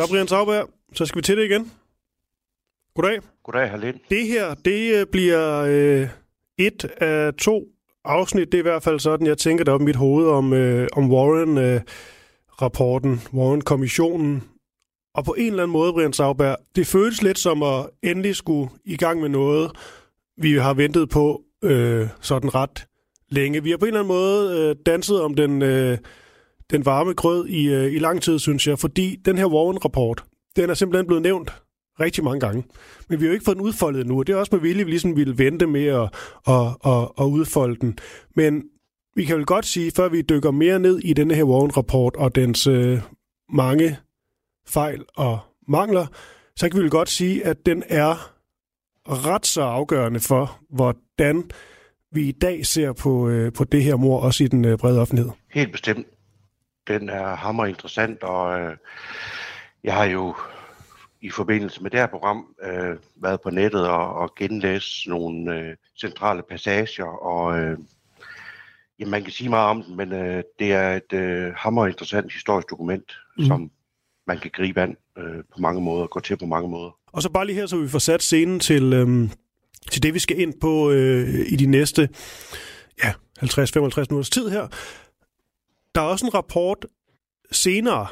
Så Brian Sauberg, så skal vi til det igen. Goddag. Goddag, Halin. Det her, det øh, bliver øh, et af to afsnit. Det er i hvert fald sådan, jeg tænker der op i mit hoved om, øh, om Warren-rapporten, øh, Warren-kommissionen. Og på en eller anden måde, Brian Sauberg, det føles lidt som at endelig skulle i gang med noget, vi har ventet på øh, sådan ret længe. Vi har på en eller anden måde øh, danset om den... Øh, den varme grød i, øh, i lang tid, synes jeg, fordi den her Warren-rapport, den er simpelthen blevet nævnt rigtig mange gange. Men vi har jo ikke fået den udfoldet nu, og det er også med vilje, vi ligesom ville vente med at, at, at, at udfolde den. Men vi kan vel godt sige, før vi dykker mere ned i denne her Warren-rapport og dens øh, mange fejl og mangler, så kan vi vel godt sige, at den er ret så afgørende for, hvordan vi i dag ser på, øh, på det her mor, også i den øh, brede offentlighed. Helt bestemt den er hammer interessant, og øh, jeg har jo i forbindelse med det her program øh, været på nettet og, og genlæst nogle øh, centrale passager, og øh, ja, man kan sige meget om den, men øh, det er et øh, hammer interessant historisk dokument, mm. som man kan gribe an øh, på mange måder, gå til på mange måder. Og så bare lige her, så vi får sat scenen til, øh, til det, vi skal ind på øh, i de næste ja, 50-55 minutters tid her. Der er også en rapport senere,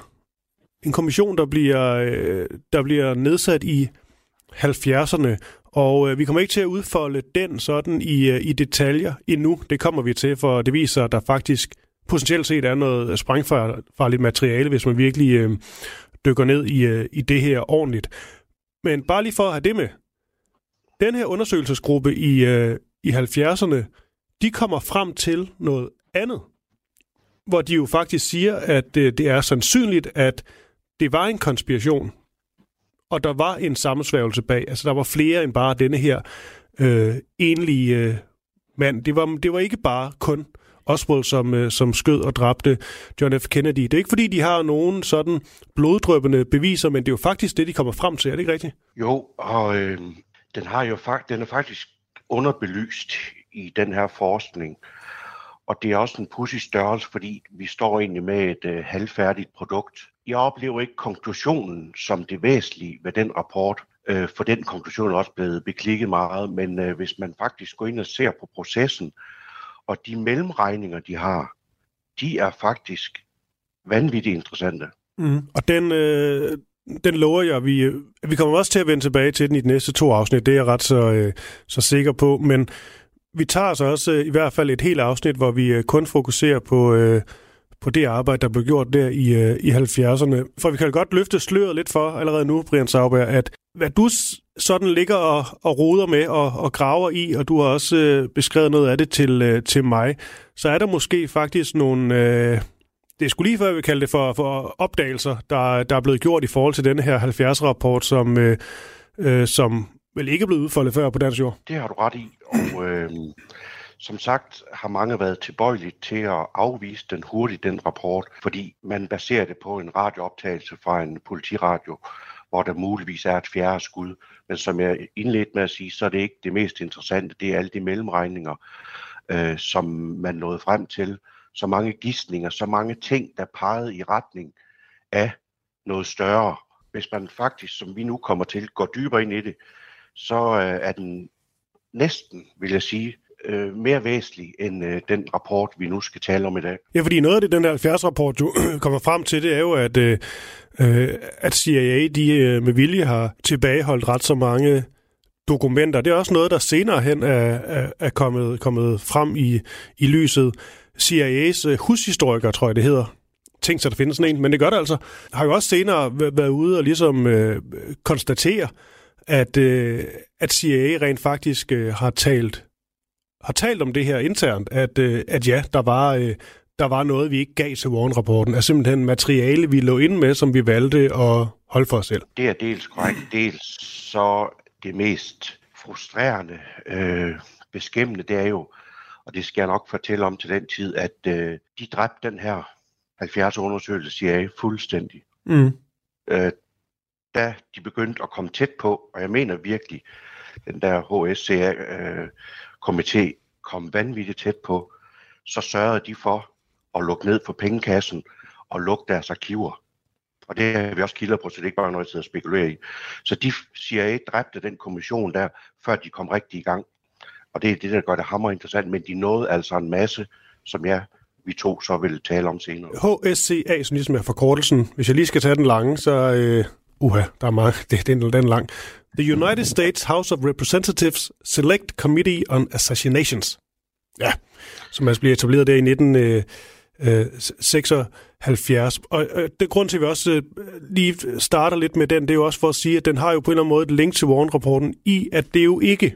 en kommission, der bliver, øh, der bliver nedsat i 70'erne, og øh, vi kommer ikke til at udfolde den sådan i, øh, i detaljer endnu. Det kommer vi til, for det viser, at der faktisk potentielt set er noget sprængfarligt materiale, hvis man virkelig øh, dykker ned i, øh, i det her ordentligt. Men bare lige for at have det med. Den her undersøgelsesgruppe i, øh, i 70'erne, de kommer frem til noget andet hvor de jo faktisk siger, at øh, det er sandsynligt, at det var en konspiration, og der var en sammensværgelse bag. Altså, der var flere end bare denne her øh, enlige øh, mand. Det var, det var ikke bare kun Oswald, som, øh, som skød og dræbte John F. Kennedy. Det er ikke, fordi de har nogen sådan bloddrøbende beviser, men det er jo faktisk det, de kommer frem til. Er det ikke rigtigt? Jo, og øh, den, har jo fakt, den er faktisk underbelyst i den her forskning. Og det er også en pussy størrelse, fordi vi står egentlig med et øh, halvfærdigt produkt. Jeg oplever ikke konklusionen som det væsentlige ved den rapport, øh, for den konklusion er også blevet beklikket meget, men øh, hvis man faktisk går ind og ser på processen, og de mellemregninger, de har, de er faktisk vanvittigt interessante. Mm. Og den, øh, den lover jeg, vi, øh, vi kommer også til at vende tilbage til den i de næste to afsnit, det er jeg ret så, øh, så sikker på, men vi tager så også øh, i hvert fald et helt afsnit, hvor vi øh, kun fokuserer på, øh, på det arbejde, der blev gjort der i, øh, i 70'erne. For vi kan godt løfte sløret lidt for allerede nu, Brian Sauber, at hvad du sådan ligger og, og roder med og, og graver i, og du har også øh, beskrevet noget af det til, øh, til mig, så er der måske faktisk nogle... Øh, det er skulle lige før, vi kalde det for, for opdagelser, der, der er blevet gjort i forhold til denne her 70-rapport, som, øh, øh, som vel ikke blevet udfoldet før på dansk jord. Det har du ret i, og øh, som sagt har mange været tilbøjelige til at afvise den hurtigt, den rapport, fordi man baserer det på en radiooptagelse fra en politiradio, hvor der muligvis er et fjerde skud. Men som jeg indledte med at sige, så er det ikke det mest interessante. Det er alle de mellemregninger, øh, som man nåede frem til. Så mange gissninger, så mange ting, der pegede i retning af noget større. Hvis man faktisk, som vi nu kommer til, går dybere ind i det, så øh, er den næsten, vil jeg sige, øh, mere væsentlig end øh, den rapport, vi nu skal tale om i dag. Ja, fordi noget af det, den der 70-rapport, jo kommer frem til, det er jo, at, øh, øh at CIA de, øh, med vilje har tilbageholdt ret så mange dokumenter. Det er også noget, der senere hen er, er, er kommet, kommet frem i, i lyset. CIA's øh, hushistoriker, tror jeg det hedder, tænkt sig, at der findes sådan en, men det gør det altså, har jo også senere været ude og ligesom øh, konstatere, at, øh, at CIA rent faktisk øh, har talt har talt om det her internt, at, øh, at ja, der var, øh, der var noget, vi ikke gav til Warren-rapporten, er simpelthen materiale, vi lå ind med, som vi valgte at holde for os selv. Det er dels korrekt, dels så det mest frustrerende, øh, beskæmmende, det er jo, og det skal jeg nok fortælle om til den tid, at øh, de dræbte den her 70 undersøgelse CIA fuldstændig. Mm. Øh, da de begyndte at komme tæt på, og jeg mener virkelig, den der HSCA-komité øh, kom vanvittigt tæt på, så sørgede de for at lukke ned for pengekassen og lukke deres arkiver. Og det har vi også kilder på, så det er ikke bare noget, jeg sidder og spekulerer i. Så de CIA dræbte den kommission der, før de kom rigtig i gang. Og det er det, der gør det hammer interessant, men de nåede altså en masse, som jeg vi to så vil tale om senere. HSCA, som ligesom er forkortelsen. Hvis jeg lige skal tage den lange, så... Øh, uha, der er mange. Det, den, den er lang. The United States House of Representatives Select Committee on Assassinations. Ja, som altså bliver etableret der i 1976. Øh, øh, Og øh, det grund til, at vi også lige starter lidt med den, det er jo også for at sige, at den har jo på en eller anden måde et link til Warren-rapporten i, at det er jo ikke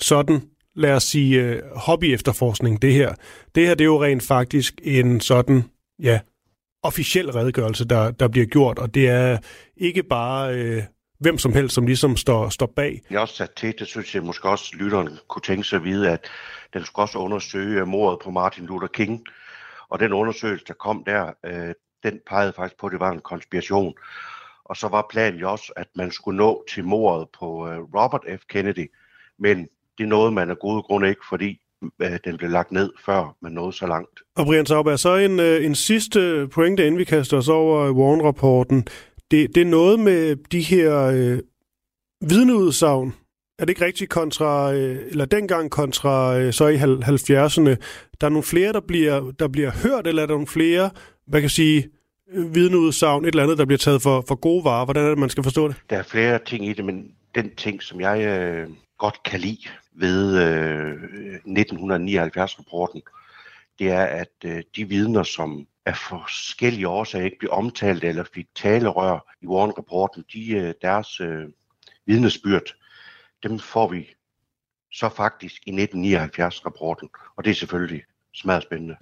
sådan, lad os sige, hobby-efterforskning, det her. Det her, det er jo rent faktisk en sådan, ja, officiel redegørelse, der, der bliver gjort, og det er ikke bare øh, hvem som helst, som ligesom står, står bag. Jeg har også sat til, det synes jeg måske også, lytteren kunne tænke sig at vide, at den skulle også undersøge mordet på Martin Luther King, og den undersøgelse, der kom der, øh, den pegede faktisk på, at det var en konspiration. Og så var planen jo også, at man skulle nå til mordet på øh, Robert F. Kennedy, men det nåede man af gode grunde ikke, fordi øh, den blev lagt ned, før man nåede så langt. Og Brian Sauber, så en, øh, en sidste pointe, inden vi kaster os over Warren-rapporten. Det, det er noget med de her øh, vidneudsagn, er det ikke rigtigt kontra, øh, eller dengang kontra øh, så i 70'erne, der er nogle flere, der bliver, der bliver hørt, eller er der nogle flere, hvad kan sige, vidneudsagn, et eller andet, der bliver taget for, for gode varer? Hvordan er det, man skal forstå det? Der er flere ting i det, men den ting, som jeg øh, godt kan lide ved øh, 1979-rapporten, det er, at øh, de vidner, som af forskellige årsager ikke blev omtalt eller fik talerør i Warren-rapporten, de, øh, deres øh, vidnesbyrd, dem får vi så faktisk i 1979-rapporten, og det er selvfølgelig smadret spændende.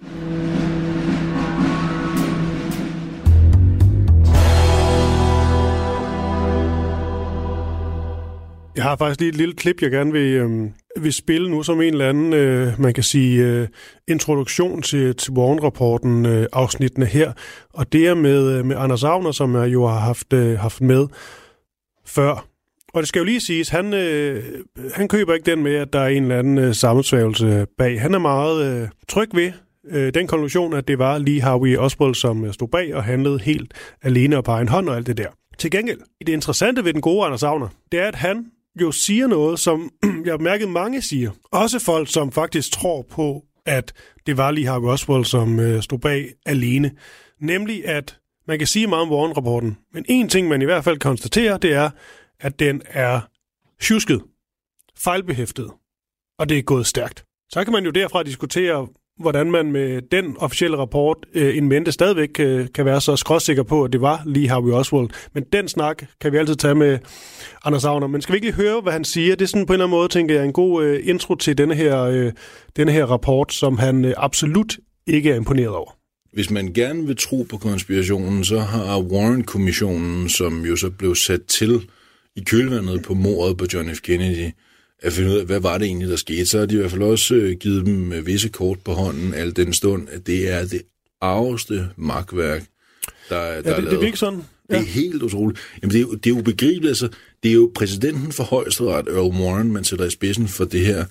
Har faktisk lige et lille klip, jeg gerne vil, øh, vil spille nu som en eller anden, øh, man kan sige, øh, introduktion til, til Warren-rapporten øh, afsnittene her. Og det er med, øh, med Anders Agner, som jeg jo har haft, øh, haft med før. Og det skal jo lige siges, han, øh, han køber ikke den med, at der er en eller anden øh, sammensværgelse bag. Han er meget øh, tryg ved øh, den konklusion, at det var lige Harvey Oswald, som øh, stod bag og handlede helt alene og på egen hånd og alt det der. Til gengæld, det interessante ved den gode Anders Agner, det er, at han jo siger noget, som jeg har mærket mange siger. Også folk, som faktisk tror på, at det var lige Harvey Oswald, som øh, stod bag alene. Nemlig, at man kan sige meget om Warren-rapporten, men en ting, man i hvert fald konstaterer, det er, at den er tjusket, fejlbehæftet, og det er gået stærkt. Så kan man jo derfra diskutere, hvordan man med den officielle rapport øh, en mente stadigvæk øh, kan være så skråsikker på, at det var lige Harvey Oswald. Men den snak kan vi altid tage med Anders Agner. Men skal vi ikke lige høre, hvad han siger? Det er sådan på en eller anden måde, tænker jeg, en god øh, intro til denne her, øh, denne her rapport, som han øh, absolut ikke er imponeret over. Hvis man gerne vil tro på konspirationen, så har Warren-kommissionen, som jo så blev sat til i kølvandet på mordet på John F. Kennedy, at finde ud af, hvad var det egentlig, der skete, så har de i hvert fald også øh, givet dem øh, visse kort på hånden, al den stund, at det er det arveste magtværk, der, der ja, det, er lavet. det er sådan. Ja. Det er helt utroligt. Jamen, det er, det er jo begribeligt. Altså, det er jo præsidenten for højesteret, Earl Warren, man sætter i spidsen for det her.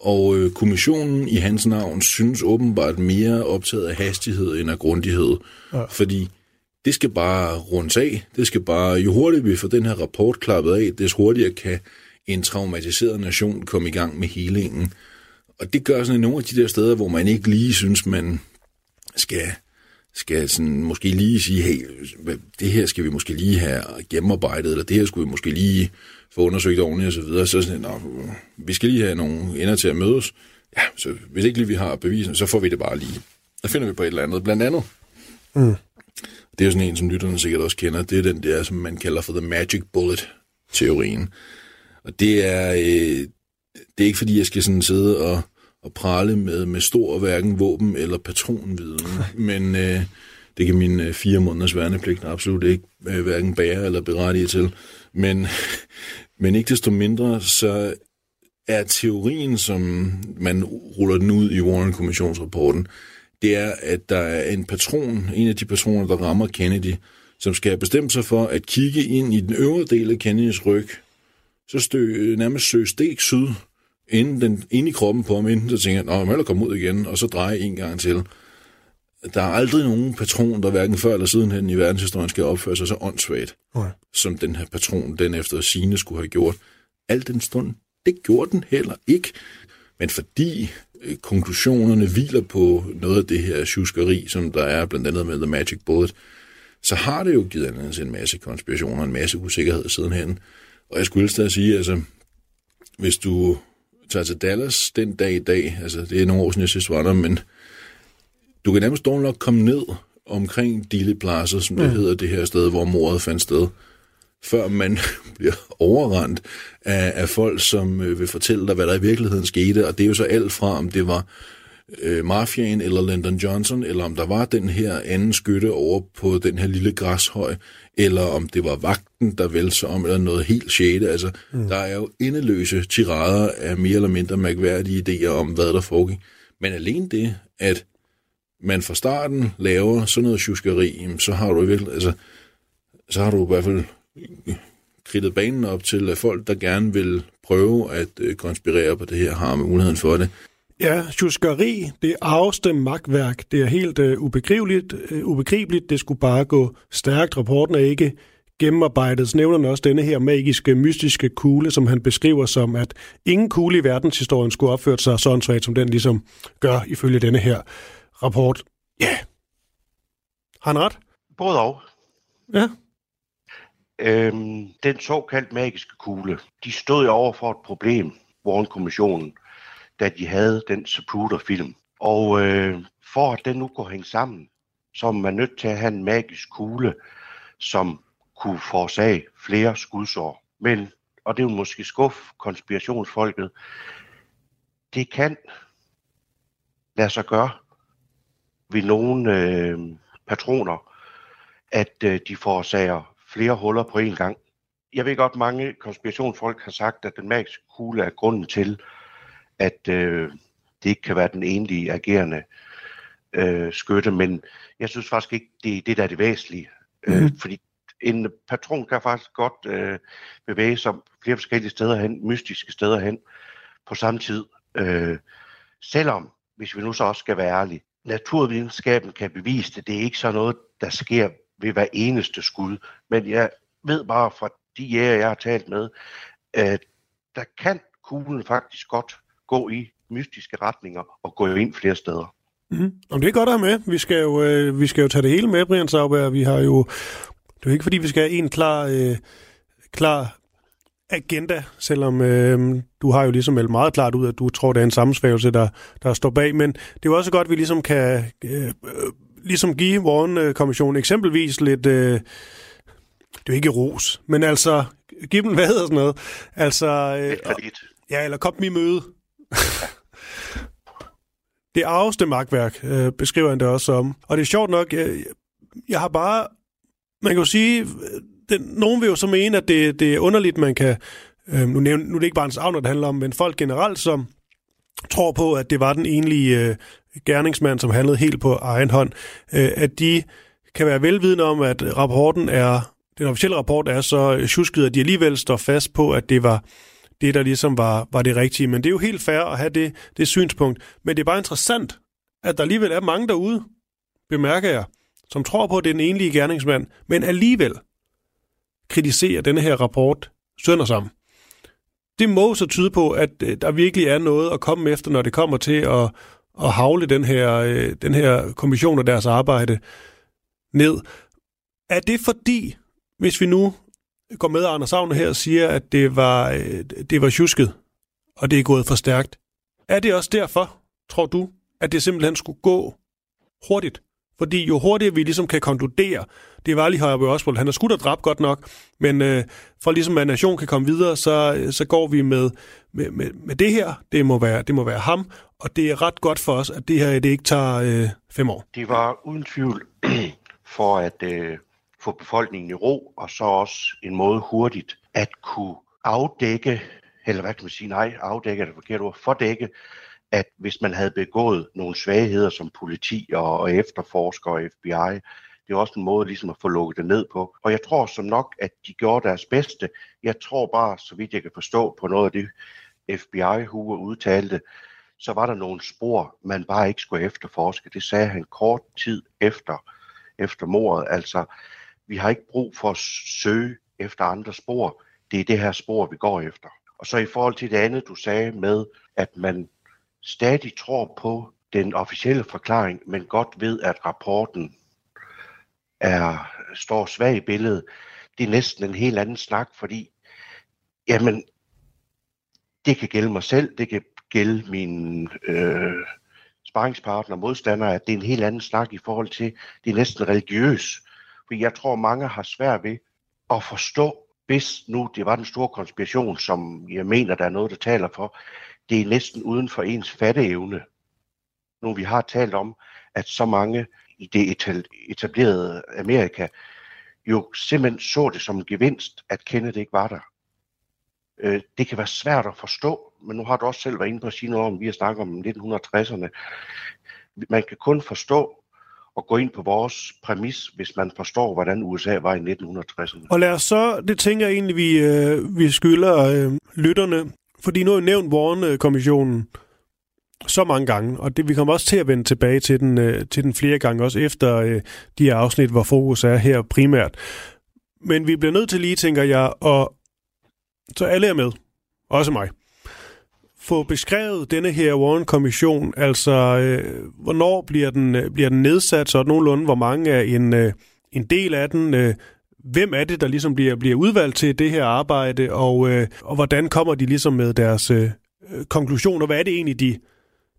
Og øh, kommissionen i hans navn synes åbenbart mere optaget af hastighed end af grundighed. Ja. Fordi det skal bare rundes af. Det skal bare, jo hurtigere vi får den her rapport klappet af, des hurtigere kan en traumatiseret nation komme i gang med helingen. Og det gør sådan nogle af de der steder, hvor man ikke lige synes, man skal, skal sådan måske lige sige, hey, det her skal vi måske lige have gennemarbejdet, eller det her skulle vi måske lige få undersøgt ordentligt og så videre. Så sådan, Nå, vi skal lige have nogle ender til at mødes. Ja, så hvis ikke lige vi har bevisen, så får vi det bare lige der finder vi på et eller andet. Blandt andet, mm. det er jo sådan en, som lytterne sikkert også kender, det er den der, som man kalder for the magic bullet-teorien. Og det er, øh, det er ikke fordi, jeg skal sådan sidde og, og prale med, med stor hverken våben eller patronviden, men øh, det kan min øh, fire måneders værnepligt absolut ikke øh, hverken bære eller berettige til. Men, men ikke desto mindre, så er teorien, som man ruller den ud i Warren-kommissionsrapporten, det er, at der er en patron, en af de patroner, der rammer Kennedy, som skal bestemt sig for at kigge ind i den øvre del af Kennedys ryg, så stø, nærmest søge stik syd, inden den, ind i kroppen på ham, inden så tænker han, at jeg komme ud igen, og så dreje en gang til. Der er aldrig nogen patron, der hverken før eller siden hen i verdenshistorien skal opføre sig så åndssvagt, okay. som den her patron, den efter sine skulle have gjort. Al den stund, det gjorde den heller ikke. Men fordi øh, konklusionerne hviler på noget af det her tjuskeri, som der er blandt andet med The Magic Bullet, så har det jo givet anledning til en masse konspirationer en masse usikkerhed sidenhen. Og jeg skulle stadig sige, altså, hvis du tager til Dallas den dag i dag, altså det er nogle år siden, jeg synes var der, men du kan nærmest dårligt nok komme ned omkring Dili Plaza, som det mm. hedder, det her sted, hvor mordet fandt sted, før man bliver overrendt af, af folk, som øh, vil fortælle dig, hvad der i virkeligheden skete, og det er jo så alt fra, om det var øh, mafiaen eller Lyndon Johnson, eller om der var den her anden skytte over på den her lille græshøj, eller om det var vagten, der vælte sig om, eller noget helt sjette. Altså, mm. der er jo endeløse tirader af mere eller mindre mærkværdige idéer om, hvad der foregik. Men alene det, at man fra starten laver sådan noget tjuskeri, så har du i virkelig, altså, så har du i hvert fald kridtet banen op til, at folk, der gerne vil prøve at øh, konspirere på det her, har med muligheden for det. Ja, tjuskeri, det arveste magtværk, det er helt uh, ubegribeligt, uh, ubegribeligt, det skulle bare gå stærkt. Rapporten er ikke gennemarbejdet, så nævner han også denne her magiske, mystiske kugle, som han beskriver som, at ingen kugle i verdenshistorien skulle opføre sig sådan svagt, som den ligesom gør ifølge denne her rapport. Ja. Yeah. Har han ret? Både og. Ja. Øhm, den såkaldt magiske kugle, de stod jo over for et problem, Warren-kommissionen, da de havde den Zapruder-film. Og øh, for at den nu kunne hænge sammen, så var man nødt til at have en magisk kugle, som kunne forårsage flere skudsår. Men, og det er jo måske skuff konspirationsfolket, det kan lade sig gøre ved nogle øh, patroner, at øh, de forårsager flere huller på én gang. Jeg ved godt, mange konspirationsfolk har sagt, at den magiske kugle er grunden til, at øh, det ikke kan være den enlige agerende øh, skytte, men jeg synes faktisk ikke, det er det, der er det væsentlige. Mm. Øh, mhm. fordi en patron kan faktisk godt øh, bevæge sig flere forskellige steder hen, mystiske steder hen, på samme tid. Øh, selvom, hvis vi nu så også skal være ærlige, naturvidenskaben kan bevise det, det er ikke så noget, der sker ved hver eneste skud. Men jeg ved bare fra de jæger, jeg har talt med, at der kan kuglen faktisk godt gå i mystiske retninger og gå ind flere steder. Mm. Om det er godt at have med. Vi skal jo, øh, vi skal jo tage det hele med, Brian Sauber. Vi har jo... Det er jo ikke, fordi vi skal have en klar, øh, klar agenda, selvom øh, du har jo ligesom meldt meget klart ud, at du tror, det er en sammensvægelse, der, der står bag. Men det er jo også godt, at vi ligesom kan øh, ligesom give Warren-kommissionen eksempelvis lidt... Øh, det er jo ikke ros, men altså, giv dem hvad hedder sådan noget. Altså, øh, ja, eller kom dem i møde. det arveste magtværk, øh, beskriver han det også om. Og det er sjovt nok, jeg, jeg har bare... Man kan jo sige, øh, den, nogen vil jo så mene, at det, det er underligt, man kan... Øh, nu, nævne, nu er det ikke bare en savner, det handler om, men folk generelt, som tror på, at det var den enlige øh, gerningsmand, som handlede helt på egen hånd, øh, at de kan være velvidende om, at rapporten er, den officielle rapport er så øh, tjusket, at de alligevel står fast på, at det var det, der ligesom var, var det rigtige. Men det er jo helt fair at have det, det synspunkt. Men det er bare interessant, at der alligevel er mange derude, bemærker jeg, som tror på, at det er den enlige gerningsmand, men alligevel kritiserer denne her rapport sønder sammen. Det må så tyde på, at øh, der virkelig er noget at komme efter, når det kommer til at, at havle den her, øh, den her kommission og deres arbejde ned. Er det fordi, hvis vi nu går med Anders Savner her og siger, at det var, øh, det var tjusket, og det er gået for stærkt. Er det også derfor, tror du, at det simpelthen skulle gå hurtigt. Fordi jo hurtigere vi ligesom kan konkludere, det var lige Harvey Osvold, han er skudt og dræbt godt nok, men øh, for ligesom at nation kan komme videre, så, øh, så går vi med, med, med, med det her, det må, være, det må være ham, og det er ret godt for os, at det her det ikke tager øh, fem år. Det var uden tvivl for at øh, få befolkningen i ro, og så også en måde hurtigt at kunne afdække, eller hvad kan man sige, nej, afdække er det forkerte ord, fordække, at hvis man havde begået nogle svagheder som politi og, og efterforsker og FBI, det er også en måde ligesom at få lukket det ned på. Og jeg tror som nok, at de gjorde deres bedste. Jeg tror bare, så vidt jeg kan forstå på noget af det, FBI Hoover udtalte, så var der nogle spor, man bare ikke skulle efterforske. Det sagde han kort tid efter, efter mordet. Altså, vi har ikke brug for at søge efter andre spor. Det er det her spor, vi går efter. Og så i forhold til det andet, du sagde med, at man stadig tror på den officielle forklaring, men godt ved, at rapporten er, står svag i billedet, det er næsten en helt anden snak, fordi jamen, det kan gælde mig selv, det kan gælde min øh, sparringspartner modstander, at det er en helt anden snak i forhold til, det er næsten religiøs. For jeg tror, mange har svært ved at forstå, hvis nu det var den store konspiration, som jeg mener, der er noget, der taler for, det er næsten uden for ens fatteevne. Nu vi har talt om, at så mange i det etablerede Amerika jo simpelthen så det som en gevinst, at Kennedy ikke var der. Øh, det kan være svært at forstå, men nu har du også selv været inde på at sige noget om, vi har snakket om 1960'erne. Man kan kun forstå og gå ind på vores præmis, hvis man forstår, hvordan USA var i 1960'erne. Og lad os så, det tænker jeg egentlig, vi, øh, vi skylder øh, lytterne, fordi nu har jeg nævnt Warren-kommissionen så mange gange, og det, vi kommer også til at vende tilbage til den, øh, til den flere gange, også efter øh, de her afsnit, hvor fokus er her primært. Men vi bliver nødt til lige, tænker jeg, og så alle er med, også mig, få beskrevet denne her Warren-kommission, altså øh, hvornår bliver den, øh, bliver den nedsat, så nogenlunde, hvor mange er en, øh, en del af den, øh, hvem er det, der ligesom bliver, bliver udvalgt til det her arbejde, og, øh, og hvordan kommer de ligesom med deres øh, øh konklusioner? Hvad er det egentlig, de...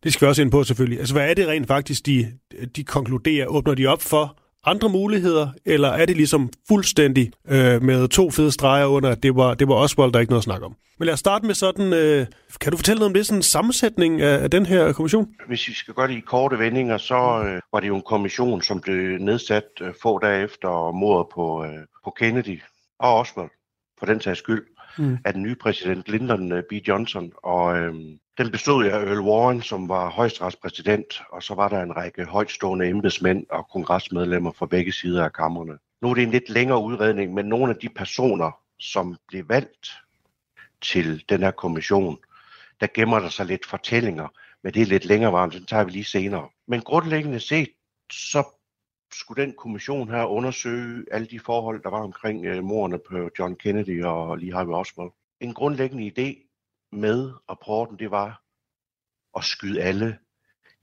Det skal vi også ind på selvfølgelig. Altså, hvad er det rent faktisk, de, de konkluderer? Åbner de op for andre muligheder, eller er det ligesom fuldstændig øh, med to fede streger under, at det var, det var Oswald, der ikke noget at snakke om? Men lad os starte med sådan, øh, kan du fortælle noget om det, sådan en sammensætning af, af den her kommission? Hvis vi skal gøre det i korte vendinger, så øh, var det jo en kommission, som blev nedsat øh, få dage efter mordet på, øh, på Kennedy og Oswald, for den sags skyld, mm. af den nye præsident Lyndon øh, B. Johnson. Og øh, den bestod af Earl Warren, som var højstrætspræsident, og så var der en række højtstående embedsmænd og kongresmedlemmer fra begge sider af kammerne. Nu er det en lidt længere udredning, men nogle af de personer, som blev valgt til den her kommission, der gemmer der sig lidt fortællinger, men det er lidt længere varmt, den tager vi lige senere. Men grundlæggende set, så skulle den kommission her undersøge alle de forhold, der var omkring øh, morderne på John Kennedy og Lee Harvey Oswald. En grundlæggende idé med rapporten, det var at skyde alle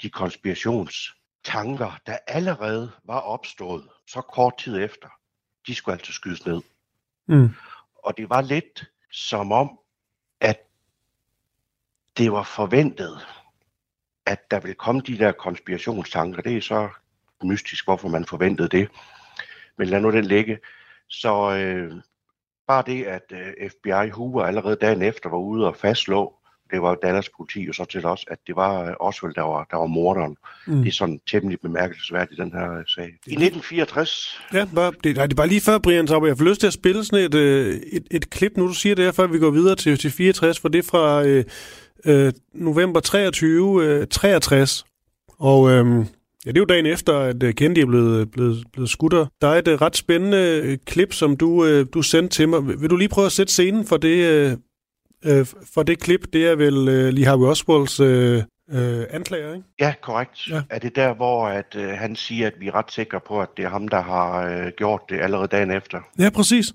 de konspirationstanker, der allerede var opstået så kort tid efter, de skulle altså skydes ned. Mm. Og det var lidt som om, at det var forventet, at der ville komme de der konspirationstanker. Det er så mystisk, hvorfor man forventede det. Men lad nu den ligge. Så øh, bare det, at øh, FBI Hoover allerede dagen efter var ude og fastslå, det var Dallas politi, og så til også, at det var øh, Oswald, der var, der var morderen. Mm. Det er sådan temmelig bemærkelsesværdigt, den her sag. I 1964... Ja, bare, det, nej, det er bare lige før, Brian, så jeg får lyst til at spille sådan et, øh, et, et klip, nu du siger det her, før vi går videre til, til 64, for det er fra øh, øh, november 23, øh, 63. Og øh, Ja, det er jo dagen efter, at øh, Kennedy er blevet, blevet, blevet skutter. Der er et uh, ret spændende øh, klip, som du, du sendte til mig. Vil du lige prøve at sætte scenen for det, for det klip? Det er vel Lee Harvey Oswalds uh, anklager, ikke? Ja, korrekt. Ja. Er det der, hvor at, uh, han siger, at vi er ret sikre på, at det er ham, der har uh, gjort det allerede dagen efter? Ja, præcis.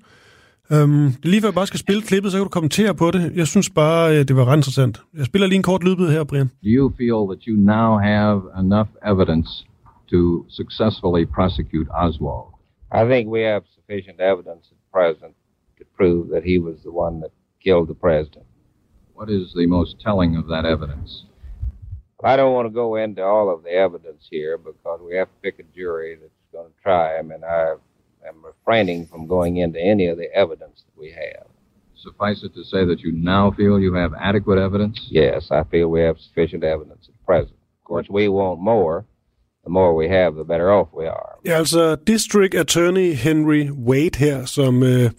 Um, lige før jeg bare skal spille klippet, så kan du kommentere på det. Jeg synes bare, det var ret interessant. Jeg spiller lige en kort lydbid her, Brian. Do you feel that you now have enough evidence to successfully prosecute Oswald? I think we have sufficient evidence at present to prove that he was the one that killed the president. What is the most telling of that evidence? I don't want to go into all of the evidence here because we have to pick a jury that's going to try him, and I am refraining from going into any of the evidence that we have. Suffice it to say that you now feel you have adequate evidence? Yes, I feel we have sufficient evidence at present. Of course, we want more. The more we have, the better off we are. Ja, er altså District Attorney Henry Wade her, som øh,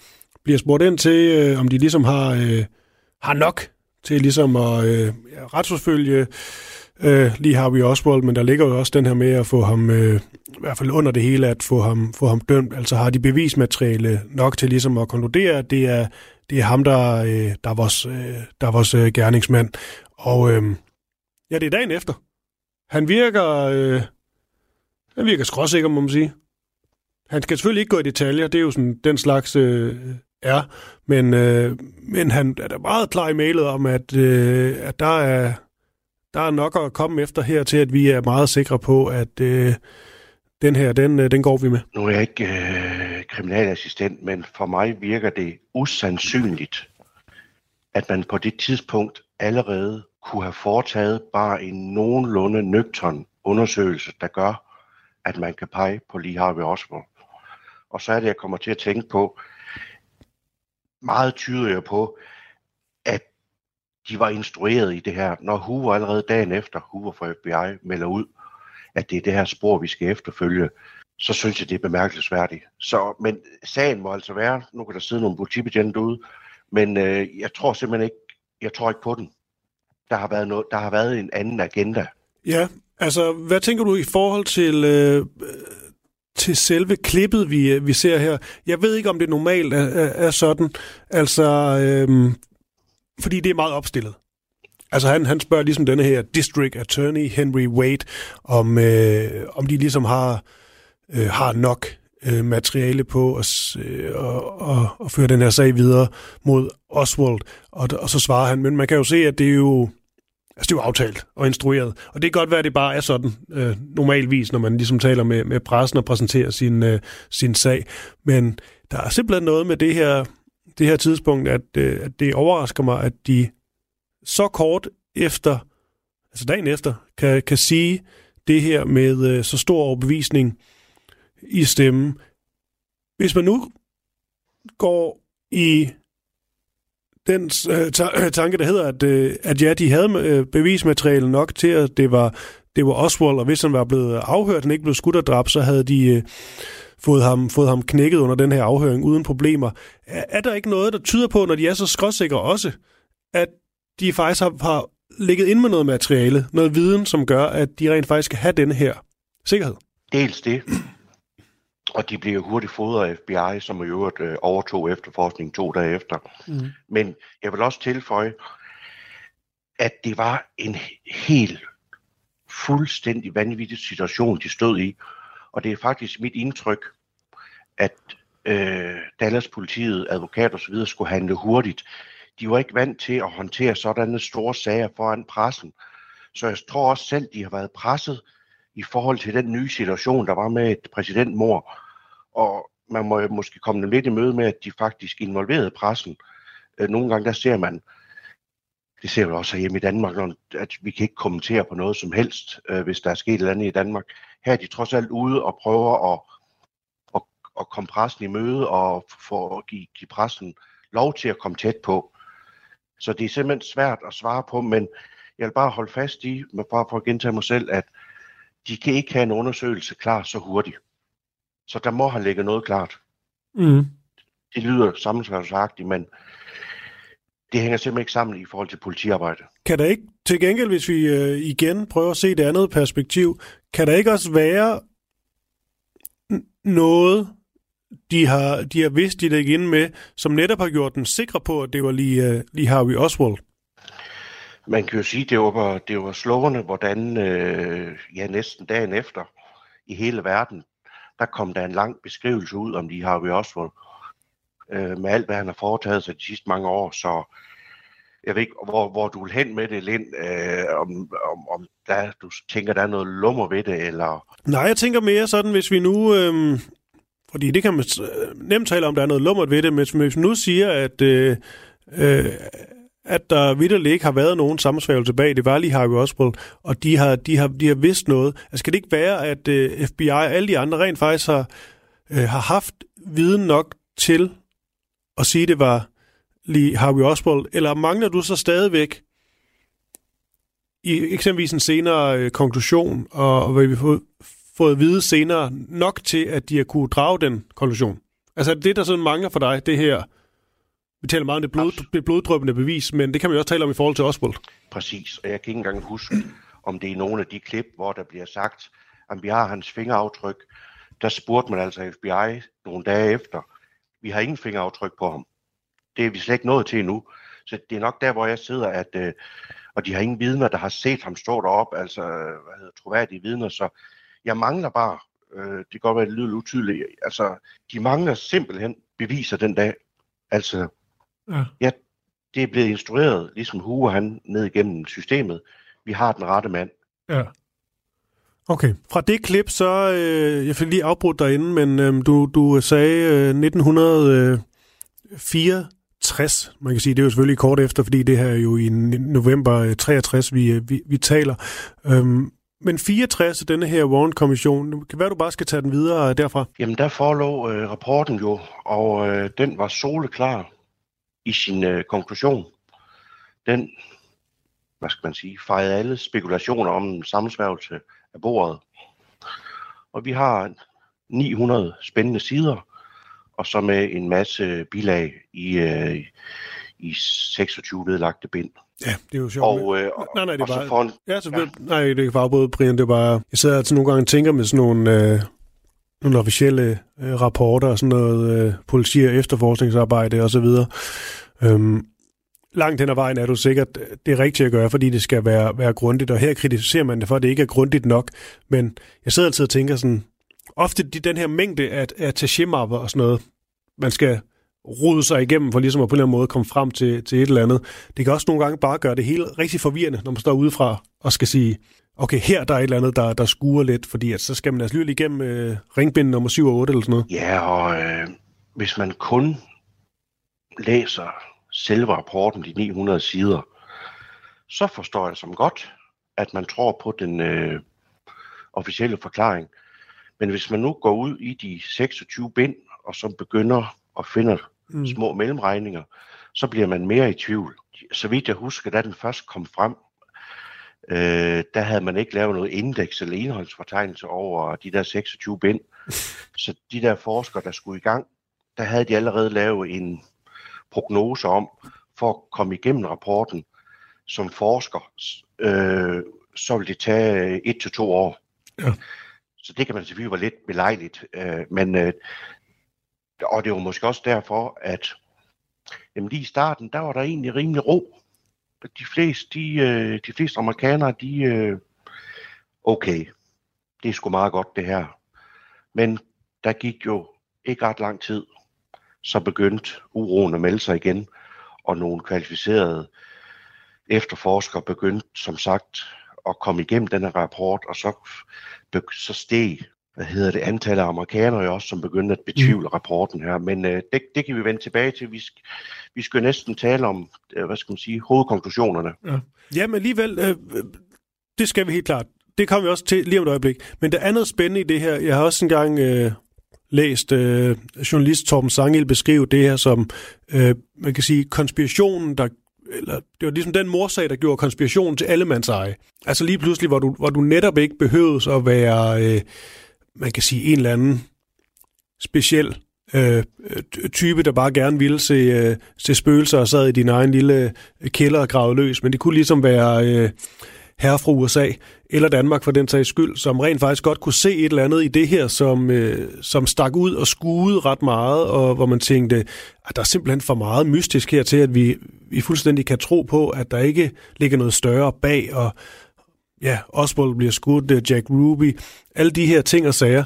bliver spurgt ind til, øh, om de ligesom har, øh, har nok til ligesom at øh, retsforfølge øh, lige har vi Oswald, men der ligger jo også den her med at få ham, øh, i hvert fald under det hele, at få ham, få ham dømt. Altså har de bevismateriale nok til ligesom at konkludere, at det er, det er ham, der, øh, der er vores, øh, der er vores øh, gerningsmand. Og øh, ja, det er dagen efter. Han virker, øh, han virker skråsikker, må man sige. Han skal selvfølgelig ikke gå i detaljer, det er jo sådan den slags øh, er, men, øh, men han er da meget klar i mailet om, at, øh, at der, er, der er nok at komme efter her til, at vi er meget sikre på, at øh, den her, den, øh, den går vi med. Nu er jeg ikke øh, kriminalassistent, men for mig virker det usandsynligt, at man på det tidspunkt allerede kunne have foretaget bare en nogenlunde nøgtern undersøgelse, der gør, at man kan pege på lige Harvey Oswald. Og så er det, jeg kommer til at tænke på, meget tyder jeg på, de var instrueret i det her, når Hoover allerede dagen efter, Hoover fra FBI melder ud, at det er det her spor, vi skal efterfølge, så synes jeg, det er bemærkelsesværdigt. Så, men sagen må altså være, nu kan der sidde nogle politibetjente ude, men øh, jeg tror simpelthen ikke, jeg tror ikke på den. Der har været, noget, der har været en anden agenda. Ja, altså, hvad tænker du i forhold til, øh, til selve klippet, vi, øh, vi ser her? Jeg ved ikke, om det normalt er, er, er sådan, altså, øh, fordi det er meget opstillet. Altså han, han spørger ligesom denne her District Attorney Henry Wade, om, øh, om de ligesom har, øh, har nok øh, materiale på at, øh, og, og, og føre den her sag videre mod Oswald. Og, og så svarer han, men man kan jo se, at det er jo, altså det er jo aftalt og instrueret. Og det kan godt være, at det bare er sådan øh, normalvis, når man ligesom taler med, med pressen og præsenterer sin, øh, sin sag. Men der er simpelthen noget med det her, det her tidspunkt, at, øh, at det overrasker mig, at de så kort efter, altså dagen efter, kan, kan sige det her med øh, så stor overbevisning i stemmen. Hvis man nu går i den øh, øh, tanke, der hedder, at, øh, at ja, de havde øh, bevismateriale nok til, at det var, det var Oswald, og hvis han var blevet afhørt, han ikke blev skudt og dræbt, så havde de øh, fået, ham, fået ham knækket under den her afhøring uden problemer. Er, er der ikke noget, der tyder på, når de er så skråsikre også, at de faktisk har, har ligget ind med noget materiale, noget viden, som gør, at de rent faktisk skal have denne her sikkerhed? Dels det, og de bliver hurtigt fodret af FBI, som i øvrigt øh, overtog efterforskningen to dage efter. Mm. Men jeg vil også tilføje, at det var en helt fuldstændig vanvittig situation, de stod i. Og det er faktisk mit indtryk, at øh, Dallas politiet, advokat osv. skulle handle hurtigt. De var ikke vant til at håndtere sådanne store sager foran pressen. Så jeg tror også selv, de har været presset i forhold til den nye situation, der var med et præsidentmord. Og man må måske komme dem lidt i møde med, at de faktisk involverede pressen. Øh, nogle gange der ser man, det ser vi også hjemme i Danmark, at vi kan ikke kommentere på noget som helst, øh, hvis der er sket et eller andet i Danmark. Her er de trods alt ude og prøver at, at, at komme pressen i møde og få at give, give pressen lov til at komme tæt på. Så det er simpelthen svært at svare på, men jeg vil bare holde fast i, bare for at gentage mig selv, at de kan ikke have en undersøgelse klar så hurtigt. Så der må have ligget noget klart. Mm. Det lyder sammensværelsesagtigt, men det hænger simpelthen ikke sammen i forhold til politiarbejde. Kan der ikke, til gengæld, hvis vi øh, igen prøver at se det andet perspektiv, kan der ikke også være noget, de har, de har vidst, de lægge ind med, som netop har gjort dem sikre på, at det var lige, uh, lige Harvey Oswald? Man kan jo sige, det var, det var slående, hvordan øh, ja, næsten dagen efter i hele verden, der kom der en lang beskrivelse ud om de Harvey Oswald, øh, med alt, hvad han har foretaget sig de sidste mange år. Så jeg ved ikke, hvor, hvor du vil hen med det, Lind, øh, om, om, om der, du tænker, der er noget lummer ved det, eller... Nej, jeg tænker mere sådan, hvis vi nu... Øh, fordi det kan man øh, nemt tale om, der er noget lummert ved det, men hvis man nu siger, at, øh, øh, at der vidderligt ikke har været nogen sammensværgelse bag. Det var lige Harvey Oswald, og de har, de har, de har vidst noget. Altså, kan det ikke være, at øh, FBI og alle de andre rent faktisk har, øh, har haft viden nok til at sige, at det var lige Harvey Oswald, eller mangler du så stadigvæk i eksempelvis en senere øh, konklusion, og, og hvad vi få, fået at vide senere, nok til, at de har kunne drage den konklusion? Altså, det, der sådan mangler for dig, det her, vi taler meget om det, blod, det bloddrøbende bevis, men det kan man jo også tale om i forhold til Oswald. Præcis, og jeg kan ikke engang huske, om det er nogle af de klip, hvor der bliver sagt, at vi har hans fingeraftryk. Der spurgte man altså FBI nogle dage efter. Vi har ingen fingeraftryk på ham. Det er vi slet ikke nået til endnu. Så det er nok der, hvor jeg sidder, at, øh, og de har ingen vidner, der har set ham stå derop, altså hvad hedder, troværdige vidner, så jeg mangler bare, øh, det kan godt være, det lyder utydeligt, altså de mangler simpelthen beviser den dag. Altså, Ja. ja det er blevet instrueret, ligesom Hue han ned igennem systemet. Vi har den rette mand. Ja. Okay. Fra det klip, så... Øh, jeg fik lige afbrudt derinde, men øh, du, du sagde øh, 1964. Man kan sige, det er jo selvfølgelig kort efter, fordi det her er jo i november øh, 63, vi, øh, vi, vi taler. Øhm, men 64, denne her Warren-kommission, kan være, du bare skal tage den videre derfra? Jamen, der forelå øh, rapporten jo, og øh, den var soleklar i sin øh, konklusion. Den, hvad skal man sige, fejrede alle spekulationer om sammensværgelse af bordet. Og vi har 900 spændende sider, og så med en masse bilag i, øh, i 26 vedlagte bind. Ja, det er jo sjovt. Og, øh, nej, nej, det er og så bare... foran, Ja, så ja. Nej, det kan bare både, Brian, det er bare... Jeg sidder altid nogle gange og tænker med sådan nogle, øh, nogle officielle øh, rapporter og sådan noget øh, politi- og efterforskningsarbejde og så videre. Øhm, langt hen ad vejen er du sikkert, øh, det rigtige at gøre, fordi det skal være, være grundigt, og her kritiserer man det for, at det ikke er grundigt nok. Men jeg sidder altid og tænker sådan, ofte de, den her mængde af, af tachemapper og sådan noget, man skal rode sig igennem for ligesom at på en eller anden måde komme frem til, til et eller andet. Det kan også nogle gange bare gøre det hele rigtig forvirrende, når man står udefra og skal sige, okay, her der er et eller andet, der, der skuer lidt, fordi at så skal man altså lige igennem øh, ringbind nummer 7 og 8 eller sådan noget. Ja, og øh, hvis man kun læser selve rapporten, de 900 sider, så forstår jeg som godt, at man tror på den øh, officielle forklaring. Men hvis man nu går ud i de 26 bind, og så begynder at finde mm. små mellemregninger, så bliver man mere i tvivl. Så vidt jeg husker, da den først kom frem, øh, der havde man ikke lavet noget indeks eller indholdsfortegnelse over de der 26 bind. Så de der forskere, der skulle i gang, der havde de allerede lavet en prognose om, for at komme igennem rapporten som forsker, øh, så vil det tage et til to år. Ja. Så det kan man selvfølgelig være lidt belejligt. Øh, men, øh, og det var måske også derfor, at jamen lige i starten, der var der egentlig rimelig ro. De fleste, de, øh, de fleste amerikanere, de, øh, okay, det er sgu meget godt det her. Men der gik jo ikke ret lang tid, så begyndte uroen at melde sig igen, og nogle kvalificerede efterforskere begyndte, som sagt, at komme igennem denne rapport, og så, så steg hvad hedder det, antallet af amerikanere også, som begyndte at betvivle mm. rapporten her. Men øh, det, det kan vi vende tilbage til. Vi, sk- vi skal næsten tale om, øh, hvad skal man sige, hovedkonklusionerne. Ja, ja men alligevel, øh, det skal vi helt klart. Det kommer vi også til lige om et øjeblik. Men der er noget spændende i det her. Jeg har også engang øh, læst øh, journalist Torben Sangel beskrive det her som, øh, man kan sige, konspirationen, der eller det var ligesom den morsag, der gjorde konspirationen til allemands eje. Altså lige pludselig, hvor du, hvor du netop ikke behøvede at være, øh, man kan sige, en eller anden speciel øh, type, der bare gerne ville se, øh, se spøgelser og sad i din egen lille øh, kælder og gravede løs. Men det kunne ligesom være øh, herre fra USA eller Danmark for den sags skyld, som rent faktisk godt kunne se et eller andet i det her, som, øh, som stak ud og skuede ret meget, og hvor man tænkte, at der er simpelthen for meget mystisk her til, at vi, vi fuldstændig kan tro på, at der ikke ligger noget større bag, og ja, Oswald bliver skudt, øh, Jack Ruby, alle de her ting og sager.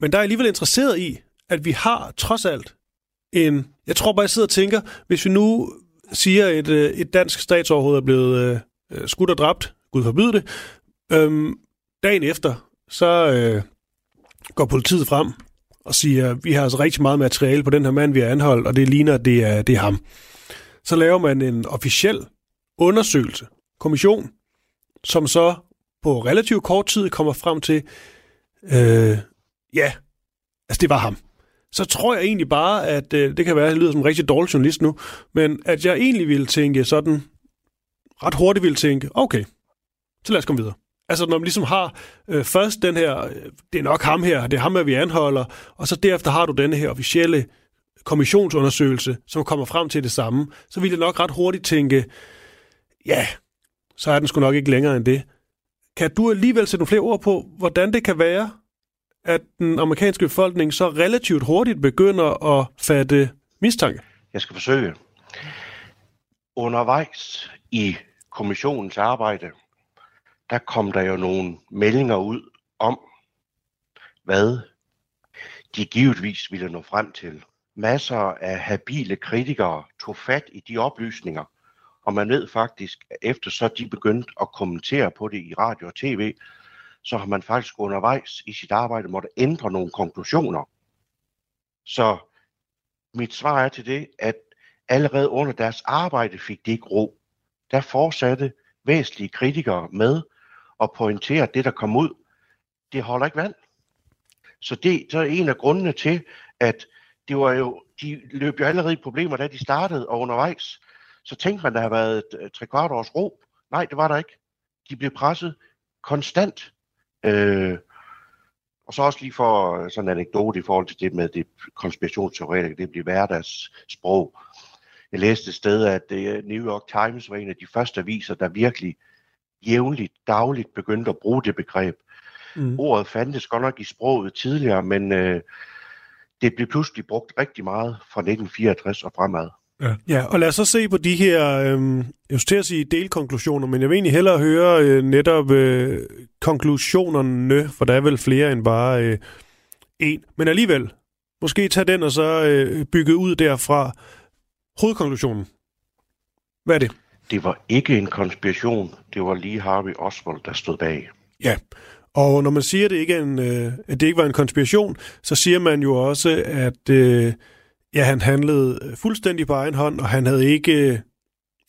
Men der er alligevel interesseret i, at vi har trods alt en... Jeg tror bare, jeg sidder og tænker, hvis vi nu siger, at et, et dansk statsoverhoved er blevet øh, øh, skudt og dræbt, Gud forbyde det, øhm, dagen efter, så øh, går politiet frem og siger, vi har altså rigtig meget materiale på den her mand, vi har anholdt, og det ligner, at det er, det er ham. så laver man en officiel undersøgelse, kommission, som så på relativt kort tid kommer frem til, øh, ja, altså det var ham. Så tror jeg egentlig bare, at øh, det kan være, at jeg lyder som en rigtig dårlig journalist nu, men at jeg egentlig ville tænke sådan, ret hurtigt ville tænke, okay, så lad os komme videre. Altså når man ligesom har øh, først den her, øh, det er nok ham her, det er ham, vi anholder, og så derefter har du denne her officielle kommissionsundersøgelse, som kommer frem til det samme, så ville jeg nok ret hurtigt tænke, ja, så er den sgu nok ikke længere end det. Kan du alligevel sætte nogle flere ord på, hvordan det kan være, at den amerikanske befolkning så relativt hurtigt begynder at fatte mistanke? Jeg skal forsøge. Undervejs i kommissionens arbejde, der kom der jo nogle meldinger ud om, hvad de givetvis ville nå frem til. Masser af habile kritikere tog fat i de oplysninger, og man ved faktisk, at efter så de begyndte at kommentere på det i radio og tv, så har man faktisk undervejs i sit arbejde måtte ændre nogle konklusioner. Så mit svar er til det, at allerede under deres arbejde fik de ikke ro. Der fortsatte væsentlige kritikere med at pointere, at det, der kom ud, det holder ikke vand. Så det så er en af grundene til, at det var jo, de løb jo allerede i problemer, da de startede og undervejs. Så tænkte man, der har været et tre kvart års ro. Nej, det var der ikke. De blev presset konstant. Øh, og så også lige for sådan en anekdote i forhold til det med det konspirationsteoretikere, det bliver hverdagssprog. Jeg læste et sted, at øh, New York Times var en af de første aviser, der virkelig jævnligt, dagligt begyndte at bruge det begreb. Mm. Ordet fandtes godt nok i sproget tidligere, men øh, det blev pludselig brugt rigtig meget fra 1964 og fremad. Ja. ja, og lad os så se på de her, øh, jeg skulle til at sige delkonklusioner, men jeg vil egentlig hellere høre øh, netop øh, konklusionerne, for der er vel flere end bare øh, en. Men alligevel, måske tage den og så øh, bygge ud derfra. Hovedkonklusionen. Hvad er det? Det var ikke en konspiration, det var lige Harvey Oswald, der stod bag. Ja, og når man siger, at det ikke, er en, øh, at det ikke var en konspiration, så siger man jo også, at øh, ja, han handlede fuldstændig på egen hånd, og han havde ikke, øh,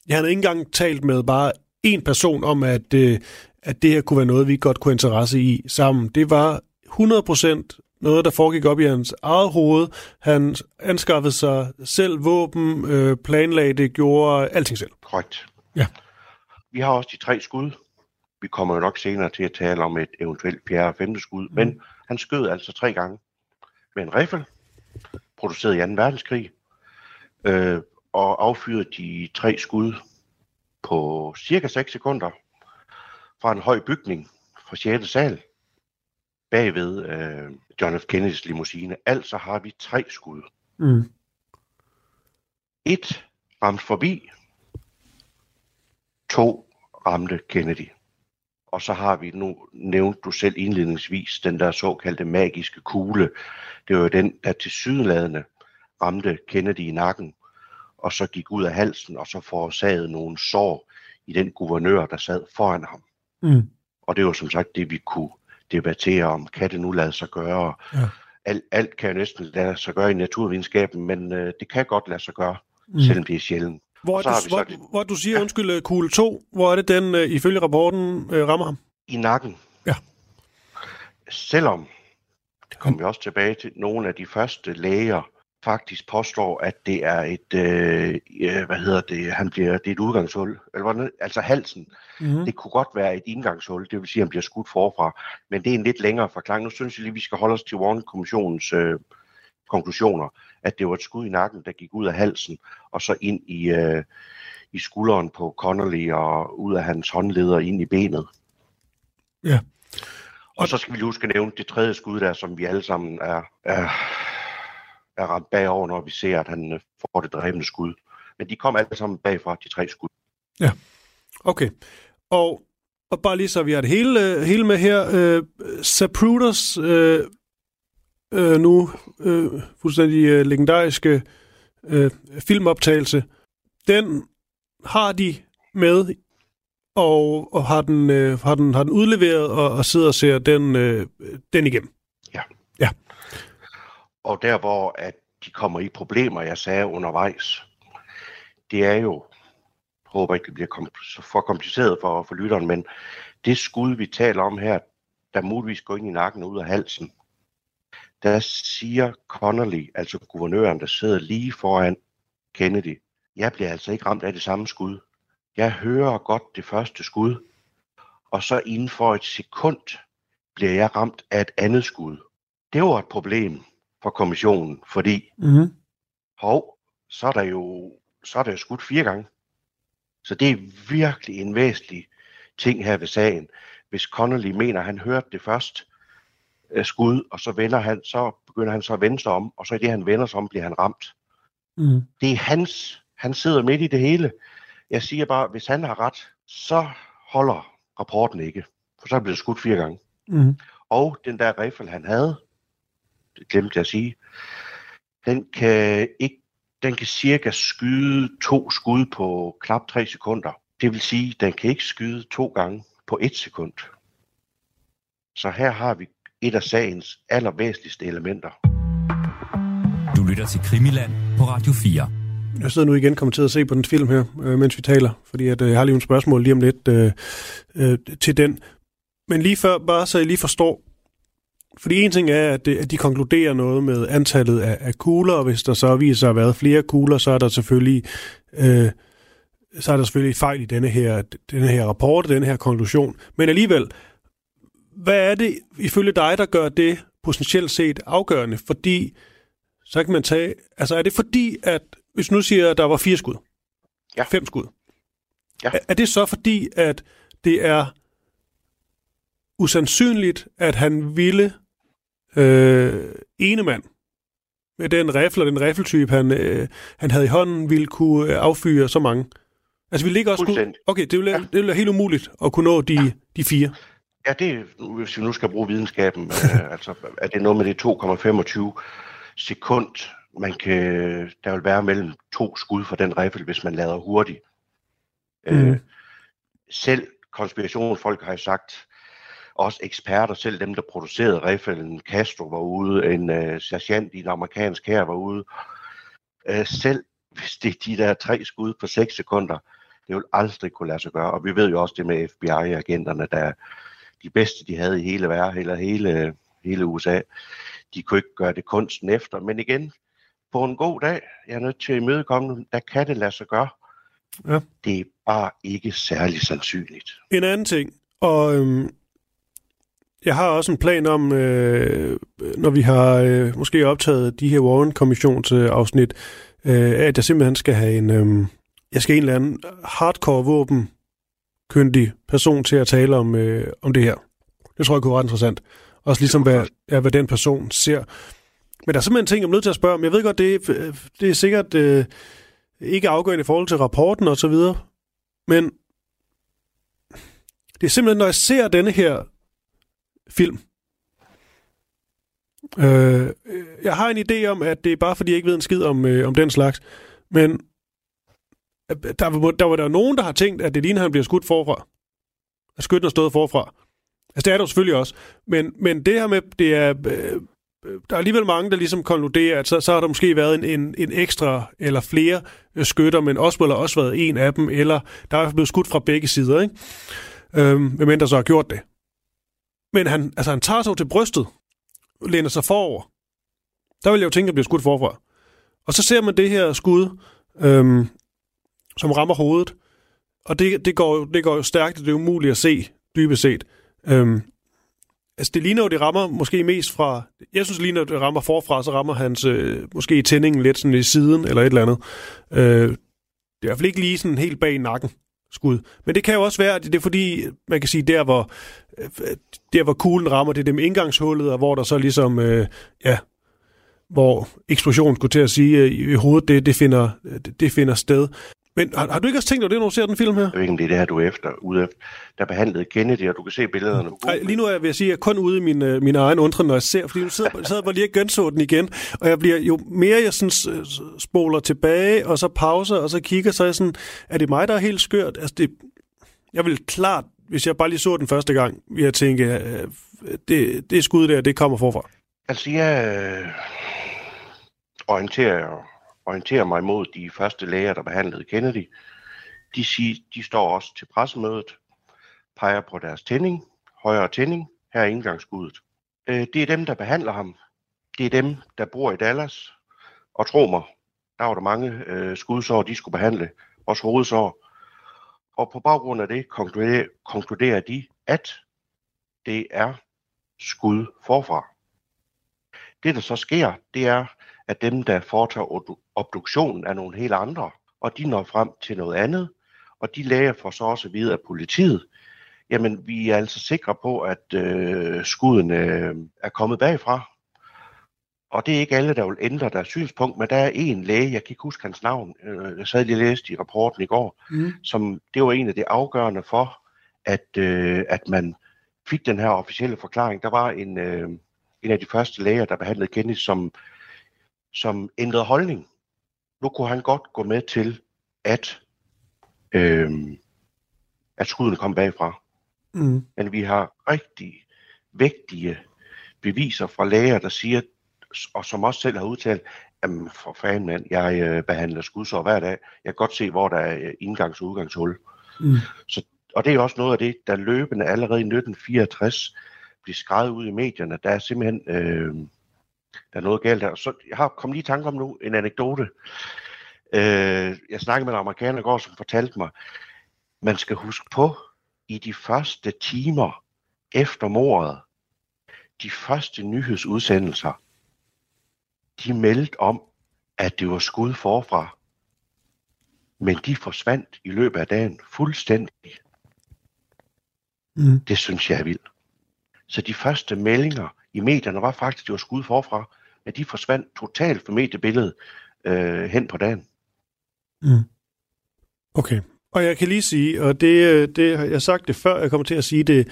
han havde ikke engang talt med bare en person om, at, øh, at det her kunne være noget, vi godt kunne interesse i sammen. Det var 100% noget, der foregik op i hans eget hoved. Han anskaffede sig selv våben, øh, planlagde det, gjorde alting selv. Korrekt. Ja. Vi har også de tre skud. Vi kommer jo nok senere til at tale om et eventuelt fjerde og femte skud, mm. men han skød altså tre gange med en riffel, produceret i 2. verdenskrig, øh, og affyrede de tre skud på cirka 6 sekunder fra en høj bygning fra 6. sal bagved øh, John F. Kennedys limousine. Altså har vi tre skud. Mm. Et ramte forbi, to ramte Kennedy. Og så har vi nu, nævnt du selv indledningsvis, den der såkaldte magiske kugle. Det var jo den, der til sydladende ramte Kennedy i nakken, og så gik ud af halsen, og så forårsagede nogle sår i den guvernør, der sad foran ham. Mm. Og det var som sagt det, vi kunne debattere om, kan det nu lade sig gøre? Ja. Alt, alt kan jo næsten lade sig gøre i naturvidenskaben, men øh, det kan godt lade sig gøre, Mm. mm. selvom det er sjældent. Hvor, er du, hvor, så det- hvor du siger, undskyld, øh, kugle 2, hvor er det den, øh, ifølge rapporten, øh, rammer ham? I nakken. Ja. Selvom, det kommer vi også tilbage til, nogle af de første læger faktisk påstår, at det er et, øh, ja, hvad hedder det, han bliver, det er et udgangshul, eller altså halsen. Mm. Det kunne godt være et indgangshul, det vil sige, at han bliver skudt forfra. Men det er en lidt længere forklaring. Nu synes jeg lige, vi skal holde os til Warren-kommissionens øh, konklusioner, at det var et skud i nakken, der gik ud af halsen, og så ind i, øh, i skulderen på Connolly, og ud af hans håndleder ind i benet. Ja. Og så skal vi lige huske at nævne det tredje skud der, som vi alle sammen er, er, er ramt bagover, når vi ser, at han øh, får det dræbende skud. Men de kom alle sammen bagfra, de tre skud. Okay. Og, og bare lige så vi har det hele, øh, hele med her. Øh, Zapruders øh, øh, nu øh, fuldstændig øh, legendariske øh, filmoptagelse, den har de med, og, og har, den, øh, har, den, har den udleveret, og, og sidder og ser den, øh, den igennem. Og der, hvor at de kommer i problemer, jeg sagde undervejs, det er jo, jeg håber ikke, det bliver for kompliceret for, for lytteren, men det skud, vi taler om her, der muligvis går ind i nakken og ud af halsen, der siger Connolly, altså guvernøren, der sidder lige foran Kennedy, jeg bliver altså ikke ramt af det samme skud. Jeg hører godt det første skud, og så inden for et sekund bliver jeg ramt af et andet skud. Det var et problem for kommissionen, fordi Mm-hmm. hov, så er der jo så er der jo skudt fire gange. Så det er virkelig en væsentlig ting her ved sagen. Hvis Connolly mener, at han hørte det først øh, skud, og så, vender han, så begynder han så at vende sig om, og så i det, han vender sig om, bliver han ramt. Mm. Det er hans. Han sidder midt i det hele. Jeg siger bare, hvis han har ret, så holder rapporten ikke. For så er det blevet skudt fire gange. Mm. Og den der riffel, han havde, det glemte jeg at sige, den kan, ikke, den kan cirka skyde to skud på knap tre sekunder. Det vil sige, den kan ikke skyde to gange på et sekund. Så her har vi et af sagens allervæsentligste elementer. Du lytter til Krimiland på Radio 4. Jeg sidder nu igen kommet til at se på den film her, øh, mens vi taler, fordi at, øh, jeg har lige nogle spørgsmål lige om lidt øh, øh, til den. Men lige før, bare så jeg lige forstår, fordi en ting er, at, det, at de konkluderer noget med antallet af, af kugler, og hvis der så viser sig at have været flere kugler, så er der selvfølgelig, øh, så er der selvfølgelig fejl i denne her, denne her rapport, denne her konklusion. Men alligevel, hvad er det ifølge dig, der gør det potentielt set afgørende? Fordi så kan man tage, altså er det fordi, at hvis nu siger, at der var fire skud, Ja. fem skud, Ja. er, er det så fordi, at det er usandsynligt, at han ville øh, ene mand med den rifle og den riffeltype, han, øh, han havde i hånden, ville kunne øh, affyre så mange? Altså ville det ikke også kunne... Okay, det ville, ja. det ville være helt umuligt at kunne nå de, ja. de fire. Ja, det hvis vi nu skal bruge videnskaben, øh, altså er det noget med det 2,25 sekund, man kan, der vil være mellem to skud for den riffel, hvis man lader hurtigt. Mm. Øh, selv konspirationsfolk har jo sagt, også eksperter, selv dem, der producerede riffelen, Castro var ude, en øh, sergeant i en amerikansk her var ude. Øh, selv hvis det er de der tre skud på 6 sekunder, det vil aldrig kunne lade sig gøre. Og vi ved jo også det med FBI-agenterne, der de bedste, de havde i hele verden, eller hele, hele USA, de kunne ikke gøre det kunsten efter. Men igen, på en god dag, jeg er nødt til at imødekomme dem, der kan det lade sig gøre. Ja. Det er bare ikke særlig sandsynligt. En anden ting, og øhm, jeg har også en plan om, øh, når vi har øh, måske optaget de her Warren-kommissionsafsnit, øh, at jeg simpelthen skal have en, øh, jeg skal en eller anden hardcore våben kyndig person til at tale om, øh, om det her. Det tror jeg kunne være ret interessant. Også ligesom, hvad, ja, hvad den person ser. Men der er simpelthen ting, jeg er nødt til at spørge om. Jeg ved godt, det, er- det er sikkert øh, ikke afgørende i forhold til rapporten og så videre. Men det er simpelthen, når jeg ser denne her film. Øh, jeg har en idé om, at det er bare fordi, jeg ikke ved en skid om, øh, om den slags. Men øh, der, var- der var der nogen, der har tænkt, at det ligner, han bliver skudt forfra. At skytten er stået forfra. Altså, det er der selvfølgelig også. Men, men det her med, det er... Øh, øh, der er alligevel mange, der ligesom konkluderer, at så, så har der måske været en, en, en ekstra eller flere øh, skytter, men Oswald har også været en af dem, eller der er blevet skudt fra begge sider, ikke? Øhm, hvem der så har gjort det. Men han, altså, han tager sig til brystet, læner sig forover. Der vil jeg jo tænke, at han bliver skudt forfra. Og så ser man det her skud, øhm, som rammer hovedet. Og det, det, går, jo- det går jo stærkt, og det er umuligt at se, dybest set. Øhm, altså, det ligner jo, det rammer måske mest fra... Jeg synes, det ligner, det rammer forfra, så rammer hans øh, måske tændingen lidt sådan i siden, eller et eller andet. Øh, det er i hvert fald ikke lige sådan helt bag nakken skud. Men det kan jo også være, at det er fordi, man kan sige, der hvor, øh, der hvor kuglen rammer, det er dem indgangshullet, og hvor der så ligesom, øh, ja, hvor eksplosionen skulle til at sige, øh, i hovedet, det, det, finder, det, det finder sted. Men har, har du ikke også tænkt over det, når du ser den film her? Jeg ved ikke, om det er det her, du er efter, ude efter. Der behandlede Kennedy, og du kan se billederne. Nej, lige nu er jeg, vil jeg sige, at jeg er kun ude i min, øh, min egen undre, når jeg ser, fordi nu sidder, sidder jeg lige og genså den igen, og jeg bliver jo mere, jeg sådan, øh, spoler tilbage, og så pauser, og så kigger, så er jeg sådan, er det mig, der er helt skørt? Altså, det, jeg vil klart, hvis jeg bare lige så den første gang, vil jeg tænke, øh, det, det skud der, det kommer forfra. Altså, jeg øh, orienterer orientere mig mod de første læger, der behandlede Kennedy. De, siger, de står også til pressemødet, peger på deres tænding, højere tænding, her er indgangsskuddet. Øh, det er dem, der behandler ham. Det er dem, der bor i Dallas. Og tro mig, der var der mange øh, skudsår, de skulle behandle. Også hovedsår. Og på baggrund af det konkluderer, konkluderer de, at det er skud forfra. Det, der så sker, det er, at dem, der foretager obduktionen, er nogle helt andre, og de når frem til noget andet, og de læger får så også videre af politiet, jamen vi er altså sikre på, at øh, skuden øh, er kommet bagfra. Og det er ikke alle, der vil ændre deres synspunkt, men der er en læge, jeg kan ikke huske hans navn, øh, jeg sad lige og læste i rapporten i går, mm. som det var en af de afgørende for, at, øh, at man fik den her officielle forklaring. Der var en, øh, en af de første læger, der behandlede Kennedy, som, som ændrede holdning. Nu kunne han godt gå med til, at, øh, at skuddene kom bagfra. Mm. Men vi har rigtig vægtige beviser fra læger, der siger, og som også selv har udtalt, jamen for fanden mand, jeg øh, behandler skudsår hver dag. Jeg kan godt se, hvor der er øh, indgangs- og udgangshul. Mm. Så, og det er også noget af det, der løbende allerede i 1964 bliver skrevet ud i medierne. Der er simpelthen øh, der er noget galt der. Så jeg har kommet lige i tanke om nu en anekdote. Øh, jeg snakkede med en amerikaner i går, som fortalte mig, man skal huske på, i de første timer efter mordet, de første nyhedsudsendelser, de meldte om, at det var skud forfra. Men de forsvandt i løbet af dagen fuldstændig. Mm. Det synes jeg er vildt. Så de første meldinger i medierne var faktisk, at det var skud forfra, men de forsvandt totalt fra mediebilledet øh, hen på dagen. Mm. Okay, og jeg kan lige sige, og det, øh, det jeg har sagt det før, jeg kommer til at sige det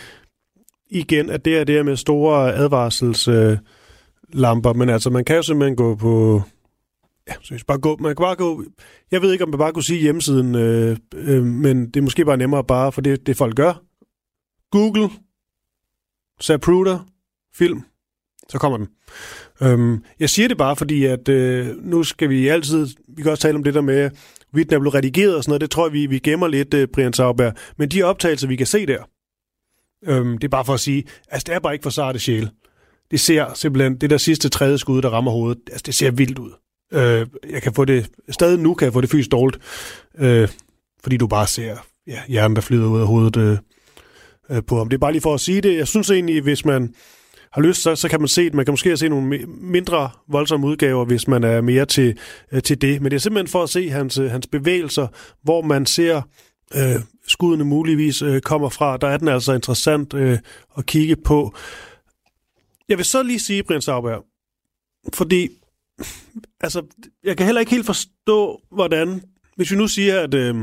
igen, at det er det med store advarselslamper, men altså man kan jo simpelthen gå på, ja, så hvis bare gå, man kan bare gå, jeg ved ikke, om man bare kunne sige hjemmesiden, øh, øh, men det er måske bare nemmere bare, for det, det folk gør. Google, Zapruder, film, så kommer den. Øhm, jeg siger det bare, fordi at øh, nu skal vi altid, vi kan også tale om det der med, hvorvidt den er blevet redigeret og sådan noget, det tror jeg, vi, vi gemmer lidt, øh, Brian Sauberg. Men de optagelser, vi kan se der, øhm, det er bare for at sige, altså det er bare ikke for sarte sjæl. Det ser simpelthen, det der sidste tredje skud, der rammer hovedet, altså det ser vildt ud. Øh, jeg kan få det, stadig nu kan jeg få det fysisk dårligt, øh, fordi du bare ser ja, hjernen, der flyder ud af hovedet øh, øh, på ham. Det er bare lige for at sige det. Jeg synes egentlig, hvis man har lyst, så, så kan man se, det. man kan måske se nogle mindre voldsomme udgaver, hvis man er mere til, øh, til det. Men det er simpelthen for at se hans, øh, hans bevægelser, hvor man ser øh, skuddene muligvis øh, kommer fra. Der er den altså interessant øh, at kigge på. Jeg vil så lige sige, Brian Sauberg, fordi altså, jeg kan heller ikke helt forstå, hvordan, hvis vi nu siger, at øh,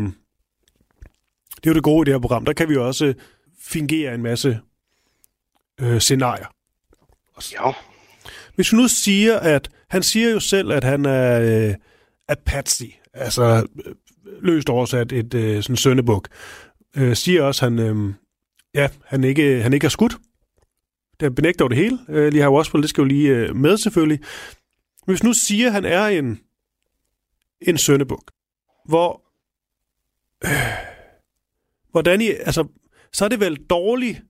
det er jo det gode i det her program, der kan vi jo også fingere en masse øh, scenarier. Ja. Hvis vi nu siger, at han siger jo selv, at han er øh, Apache, altså øh, løst oversat et øh, sådan søndebuk, øh, siger også, at han, øh, ja, han, ikke, han ikke er skudt. Det benægter over det hele. Øh, lige har også det skal jo lige øh, med selvfølgelig. Men hvis nu siger, at han er en, en søndebuk, hvor... Øh, hvordan I, altså, så er det vel dårligt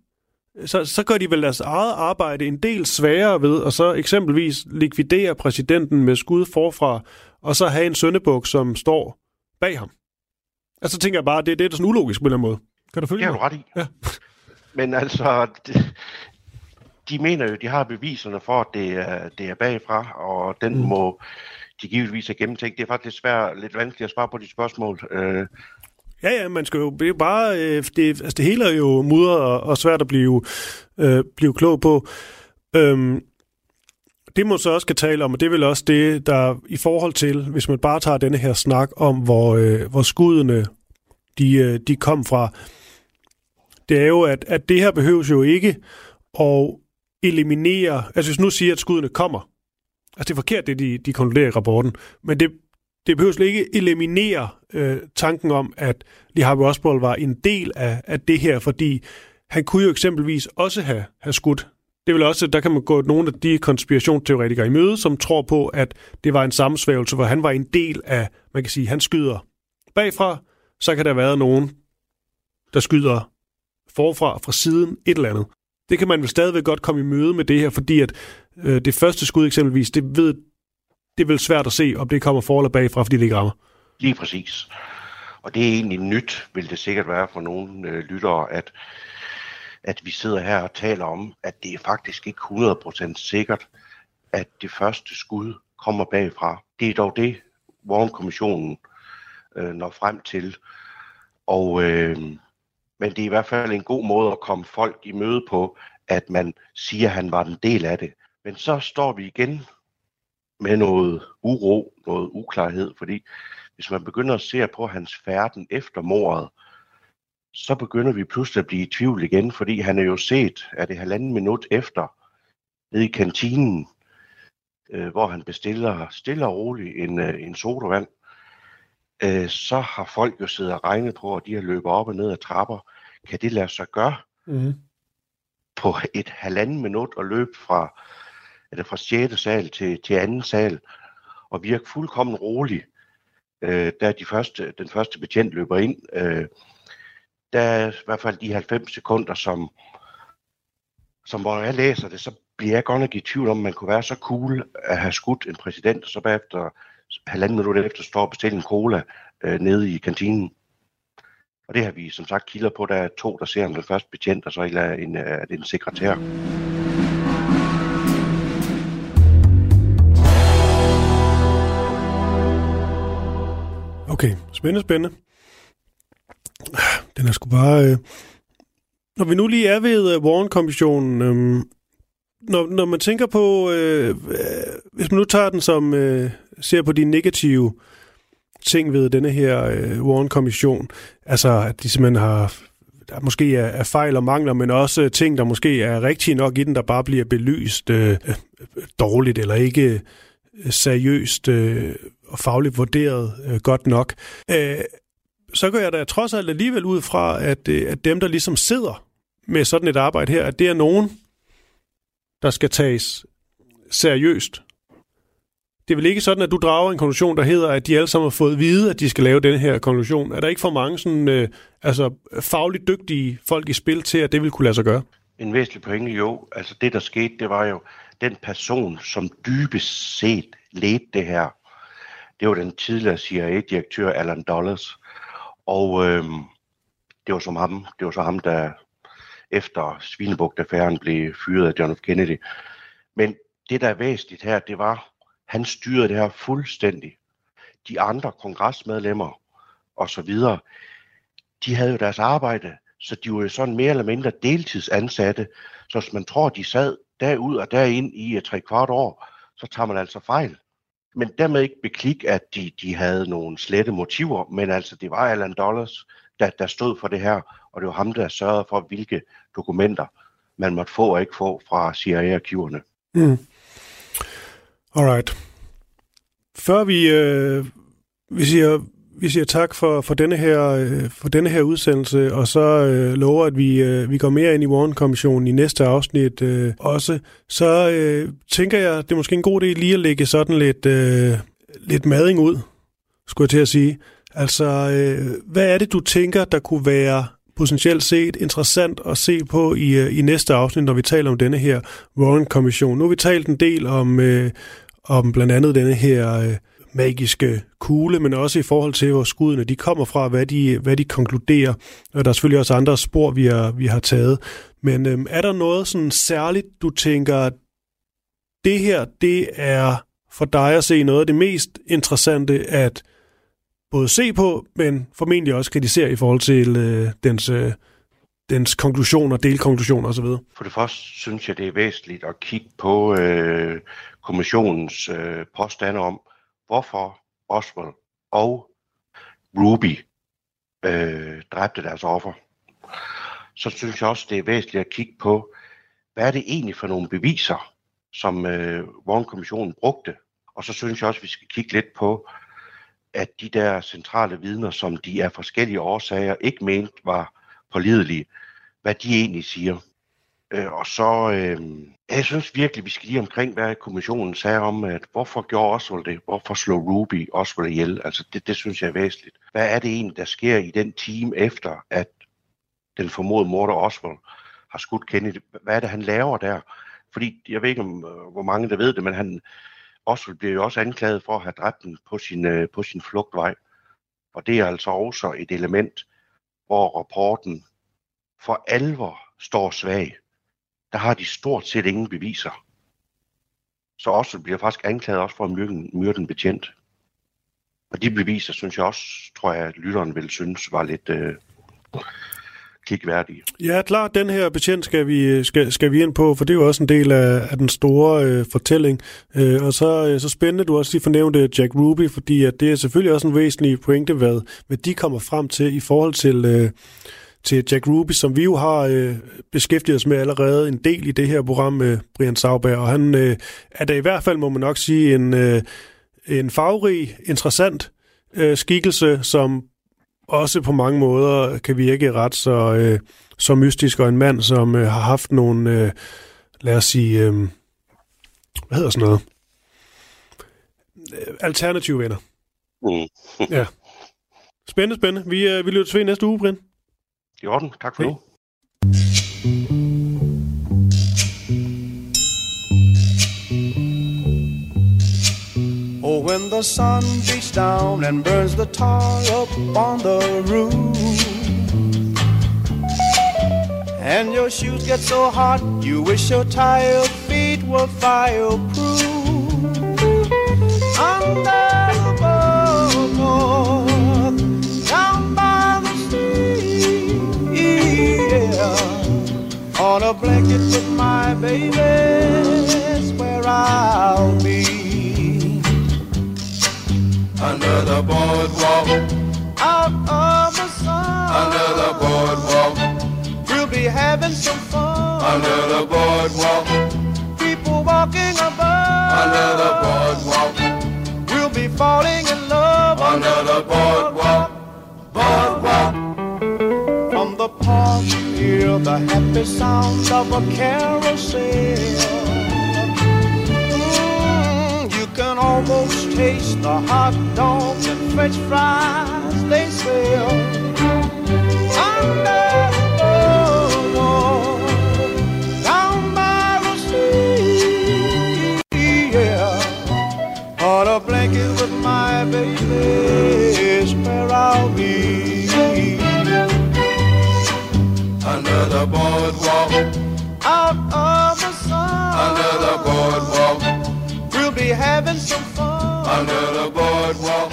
så, så gør de vel deres eget arbejde en del sværere ved, og så eksempelvis likvidere præsidenten med skud forfra, og så have en søndebuk, som står bag ham. Altså tænker jeg bare, det, det er sådan ulogisk på en eller anden måde. Kan du følge det? Det er du ret i. Ja. Men altså, de, de mener jo, de har beviserne for, at det er, det er bagfra, og den mm. må de givetvis have gennemtænkt. Det er faktisk svært, lidt vanskeligt at svare på de spørgsmål. Øh, Ja, ja, man skal jo det bare... Øh, det, altså, det hele er jo mudret og, og svært at blive, øh, blive klog på. Øhm, det må så også kan tale om, og det er vel også det, der i forhold til, hvis man bare tager denne her snak om, hvor, øh, hvor skuddene de, øh, de kom fra, det er jo, at, at det her behøves jo ikke at eliminere, altså hvis nu siger, at skuddene kommer, altså det er forkert, det de, de konkluderer i rapporten, men det, det behøver slet ikke eliminere øh, tanken om, at Lee Harvey Oswald var en del af, af det her, fordi han kunne jo eksempelvis også have, have skudt det vil også, der kan man gå nogle af de konspirationsteoretikere i møde, som tror på, at det var en sammensvævelse, hvor han var en del af, man kan sige, han skyder bagfra, så kan der være nogen, der skyder forfra, fra siden, et eller andet. Det kan man vel stadigvæk godt komme i møde med det her, fordi at øh, det første skud eksempelvis, det, ved, det er vel svært at se, om det kommer for eller bagfra, fordi det ikke rammer. Lige præcis. Og det er egentlig nyt, vil det sikkert være for nogle øh, lyttere, at, at vi sidder her og taler om, at det er faktisk ikke 100% sikkert, at det første skud kommer bagfra. Det er dog det, Warren-kommissionen øh, når frem til. Og, øh, men det er i hvert fald en god måde at komme folk i møde på, at man siger, at han var en del af det. Men så står vi igen med noget uro, noget uklarhed, fordi hvis man begynder at se på hans færden efter mordet, så begynder vi pludselig at blive i tvivl igen, fordi han er jo set, at det halvanden minut efter, nede i kantinen, øh, hvor han bestiller stille og roligt en, øh, en sodavand, øh, så har folk jo siddet og regnet på, at de har løbet op og ned ad trapper. Kan det lade sig gøre Mm. på et halvanden minut og løbe fra, eller fra 6. sal til, til anden sal, og virke fuldkommen rolig, øh, da de første, den første betjent løber ind. Øh, der er i hvert fald de 90 sekunder, som, som hvor jeg læser det, så bliver jeg godt nok i tvivl om, man kunne være så cool at have skudt en præsident, og så bagefter halvanden minut efter står og bestille en cola øh, nede i kantinen. Og det har vi som sagt kilder på. Der er to, der ser om den første betjent, og så en, en, er det en sekretær. Okay, spændende, spændende. Den er sgu bare... Øh... Når vi nu lige er ved uh, Warren-kommissionen, øh... når, når man tænker på... Øh... øh, Hvis man nu tager den som... Øh... Ser på de negative ting ved denne her øh... Warren-kommission, altså at de simpelthen har der måske er, er fejl og mangler, men også øh, ting, der måske er rigtige nok i den, der bare bliver belyst øh, øh, dårligt eller ikke øh, seriøst øh, og fagligt vurderet øh, godt nok. Øh, så går jeg da trods alt alligevel ud fra, at, øh, at dem, der ligesom sidder med sådan et arbejde her, at det er nogen, der skal tages seriøst. Det er vel ikke sådan, at du drager en konklusion, der hedder, at de alle sammen har fået at vide, at de skal lave den her konklusion. Er der ikke for mange sådan, øh, altså, fagligt dygtige folk i spil til, at det vil kunne lade sig gøre? En væsentlig pointe jo. Altså det, der skete, det var jo den person, som dybest set ledte det her. Det var den tidligere CIA-direktør Alan Dulles. Og øh, det var som ham, det var så ham, der efter Svinebugt-affæren blev fyret af John F. Kennedy. Men det, der er væsentligt her, det var, han styrede det her fuldstændig. De andre kongresmedlemmer og så videre, de havde jo deres arbejde, så de var jo sådan mere eller mindre deltidsansatte. Så hvis man tror, de sad derud og derind i et tre kvart år, så tager man altså fejl. Men dermed ikke beklik, at de, de havde nogle slette motiver, men altså det var Alan Dollars, der, der stod for det her, og det var ham, der sørgede for, hvilke dokumenter man måtte få og ikke få fra CIA-arkiverne. Mm. Alright. Før vi, øh, vi siger vi siger tak for, for, denne her, øh, for denne her udsendelse, og så øh, lover, at vi, øh, vi går mere ind i Warren-kommissionen i næste afsnit øh, også. Så øh, tænker jeg, det er måske en god idé lige at lægge sådan lidt, øh, lidt mading ud, skulle jeg til at sige. Altså, øh, hvad er det, du tænker, der kunne være potentielt set interessant at se på i, øh, i næste afsnit, når vi taler om denne her Warren-kommission? Nu har vi talt en del om, øh, om blandt andet denne her... Øh, magiske kugle, men også i forhold til, hvor skuddene de kommer fra, hvad de, hvad de konkluderer. Og der er selvfølgelig også andre spor, vi har, vi har taget. Men øhm, er der noget sådan særligt, du tænker, det her, det er for dig at se noget af det mest interessante at både se på, men formentlig også kritisere i forhold til øh, dens, øh, dens konklusioner, delkonklusioner osv.? For det første synes jeg, det er væsentligt at kigge på øh, kommissionens øh, påstande om, hvorfor Oswald og Ruby øh, dræbte deres offer. Så synes jeg også, det er væsentligt at kigge på, hvad er det egentlig for nogle beviser, som øh, Warren-kommissionen brugte. Og så synes jeg også, at vi skal kigge lidt på, at de der centrale vidner, som de af forskellige årsager ikke mente var pålidelige, hvad de egentlig siger. Øh, og så, øh, jeg synes virkelig, vi skal lige omkring, hvad kommissionen sagde om, at hvorfor gjorde Oswald det? Hvorfor slog Ruby Oswald ihjel? Altså, det, det synes jeg er væsentligt. Hvad er det egentlig, der sker i den time efter, at den formodede morder Oswald har skudt Kennedy? Hvad er det, han laver der? Fordi, jeg ved ikke, om, øh, hvor mange der ved det, men han, Oswald bliver jo også anklaget for at have dræbt den på sin, øh, på sin flugtvej. Og det er altså også et element, hvor rapporten for alvor står svag. Der har de stort set ingen beviser. Så også bliver faktisk anklaget også for at myrde, myrde den betjent. Og de beviser, synes jeg også, tror jeg, at lytteren vil synes var lidt øh, kigværdige. Ja, klart, den her betjent skal vi, øh, skal, skal vi ind på, for det er jo også en del af, af den store øh, fortælling. Øh, og så, øh, så spændende, du også lige fornævnte Jack Ruby, fordi at det er selvfølgelig også en væsentlig pointe, hvad, hvad de kommer frem til i forhold til... Øh, til Jack Ruby, som vi jo har øh, beskæftiget os med allerede en del i det her program med Brian Sauber, og han øh, er da i hvert fald, må man nok sige, en, øh, en farverig, interessant øh, skikkelse, som også på mange måder kan virke ret så, øh, så mystisk, og en mand, som øh, har haft nogle, øh, lad os sige, øh, hvad hedder sådan noget? Øh, alternative venner. Mm. ja. Spændende, spændende. Vi, øh, vi løber til næste uge, Brian. I orden. Tak for Hej. nu. Oh, when the sun beats down and burns the tar up on the roof, and your shoes get so hot you wish your tired feet were fireproof. Under the boardwalk, on a blanket with my baby, that's where I'll be Under the boardwalk, out of the sun. under the boardwalk, We'll be having some fun. under the boardwalk, People walking above. under the boardwalk, We'll be falling in love under the boardwalk, boardwalk. From the park, hear the happy sound of a carousel. Mm, you can almost taste the hot dogs and french fries they sell. Under the boardwalk, Out of the sun, under the boardwalk, we'll be having some fun. under the boardwalk.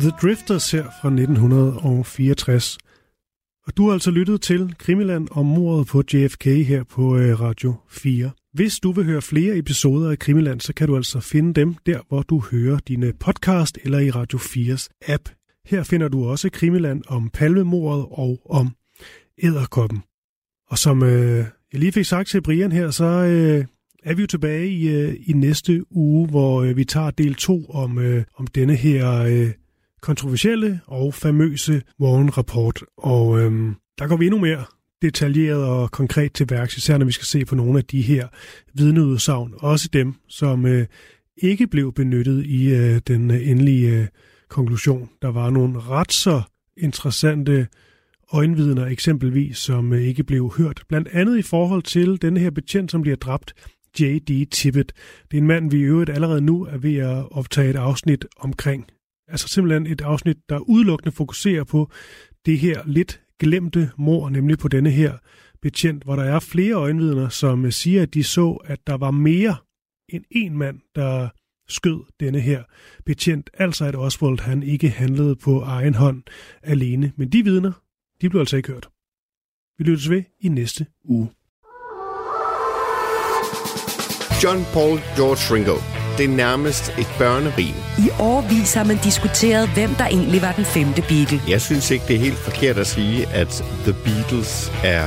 The Drifters her fra 1964. Og du har altså lyttet til Krimiland om mordet på JFK her på øh, Radio 4. Hvis du vil høre flere episoder af Krimiland, så kan du altså finde dem der, hvor du hører dine podcast eller i Radio 4's app. Her finder du også Krimiland om palmemordet og om æderkoppen. Og som øh, jeg lige fik sagt til Brian her, så øh, er vi jo tilbage i, øh, i næste uge, hvor øh, vi tager del 2 om, øh, om denne her øh, kontroversielle og famøse Warren-rapport. Og øh, der går vi endnu mere detaljeret og konkret til værks, især når vi skal se på nogle af de her vidneudsagn. Også dem, som øh, ikke blev benyttet i øh, den endelige øh, konklusion. Der var nogle ret så interessante øjenvidner eksempelvis, som øh, ikke blev hørt. Blandt andet i forhold til denne her betjent, som bliver dræbt, J.D. Tippett. Det er en mand, vi i øvrigt allerede nu er ved at optage et afsnit omkring. Altså simpelthen et afsnit, der udelukkende fokuserer på det her lidt glemte mor, nemlig på denne her betjent, hvor der er flere øjenvidner, som øh, siger, at de så, at der var mere end en mand, der skød denne her betjent. Altså at Oswald han ikke handlede på egen hånd alene. Men de vidner, de blev altså ikke hørt. Vi lyttes ved i næste uge. John Paul George Ringo. Det er nærmest et børnerim. I årvis har man diskuteret, hvem der egentlig var den femte Beatle. Jeg synes ikke, det er helt forkert at sige, at The Beatles er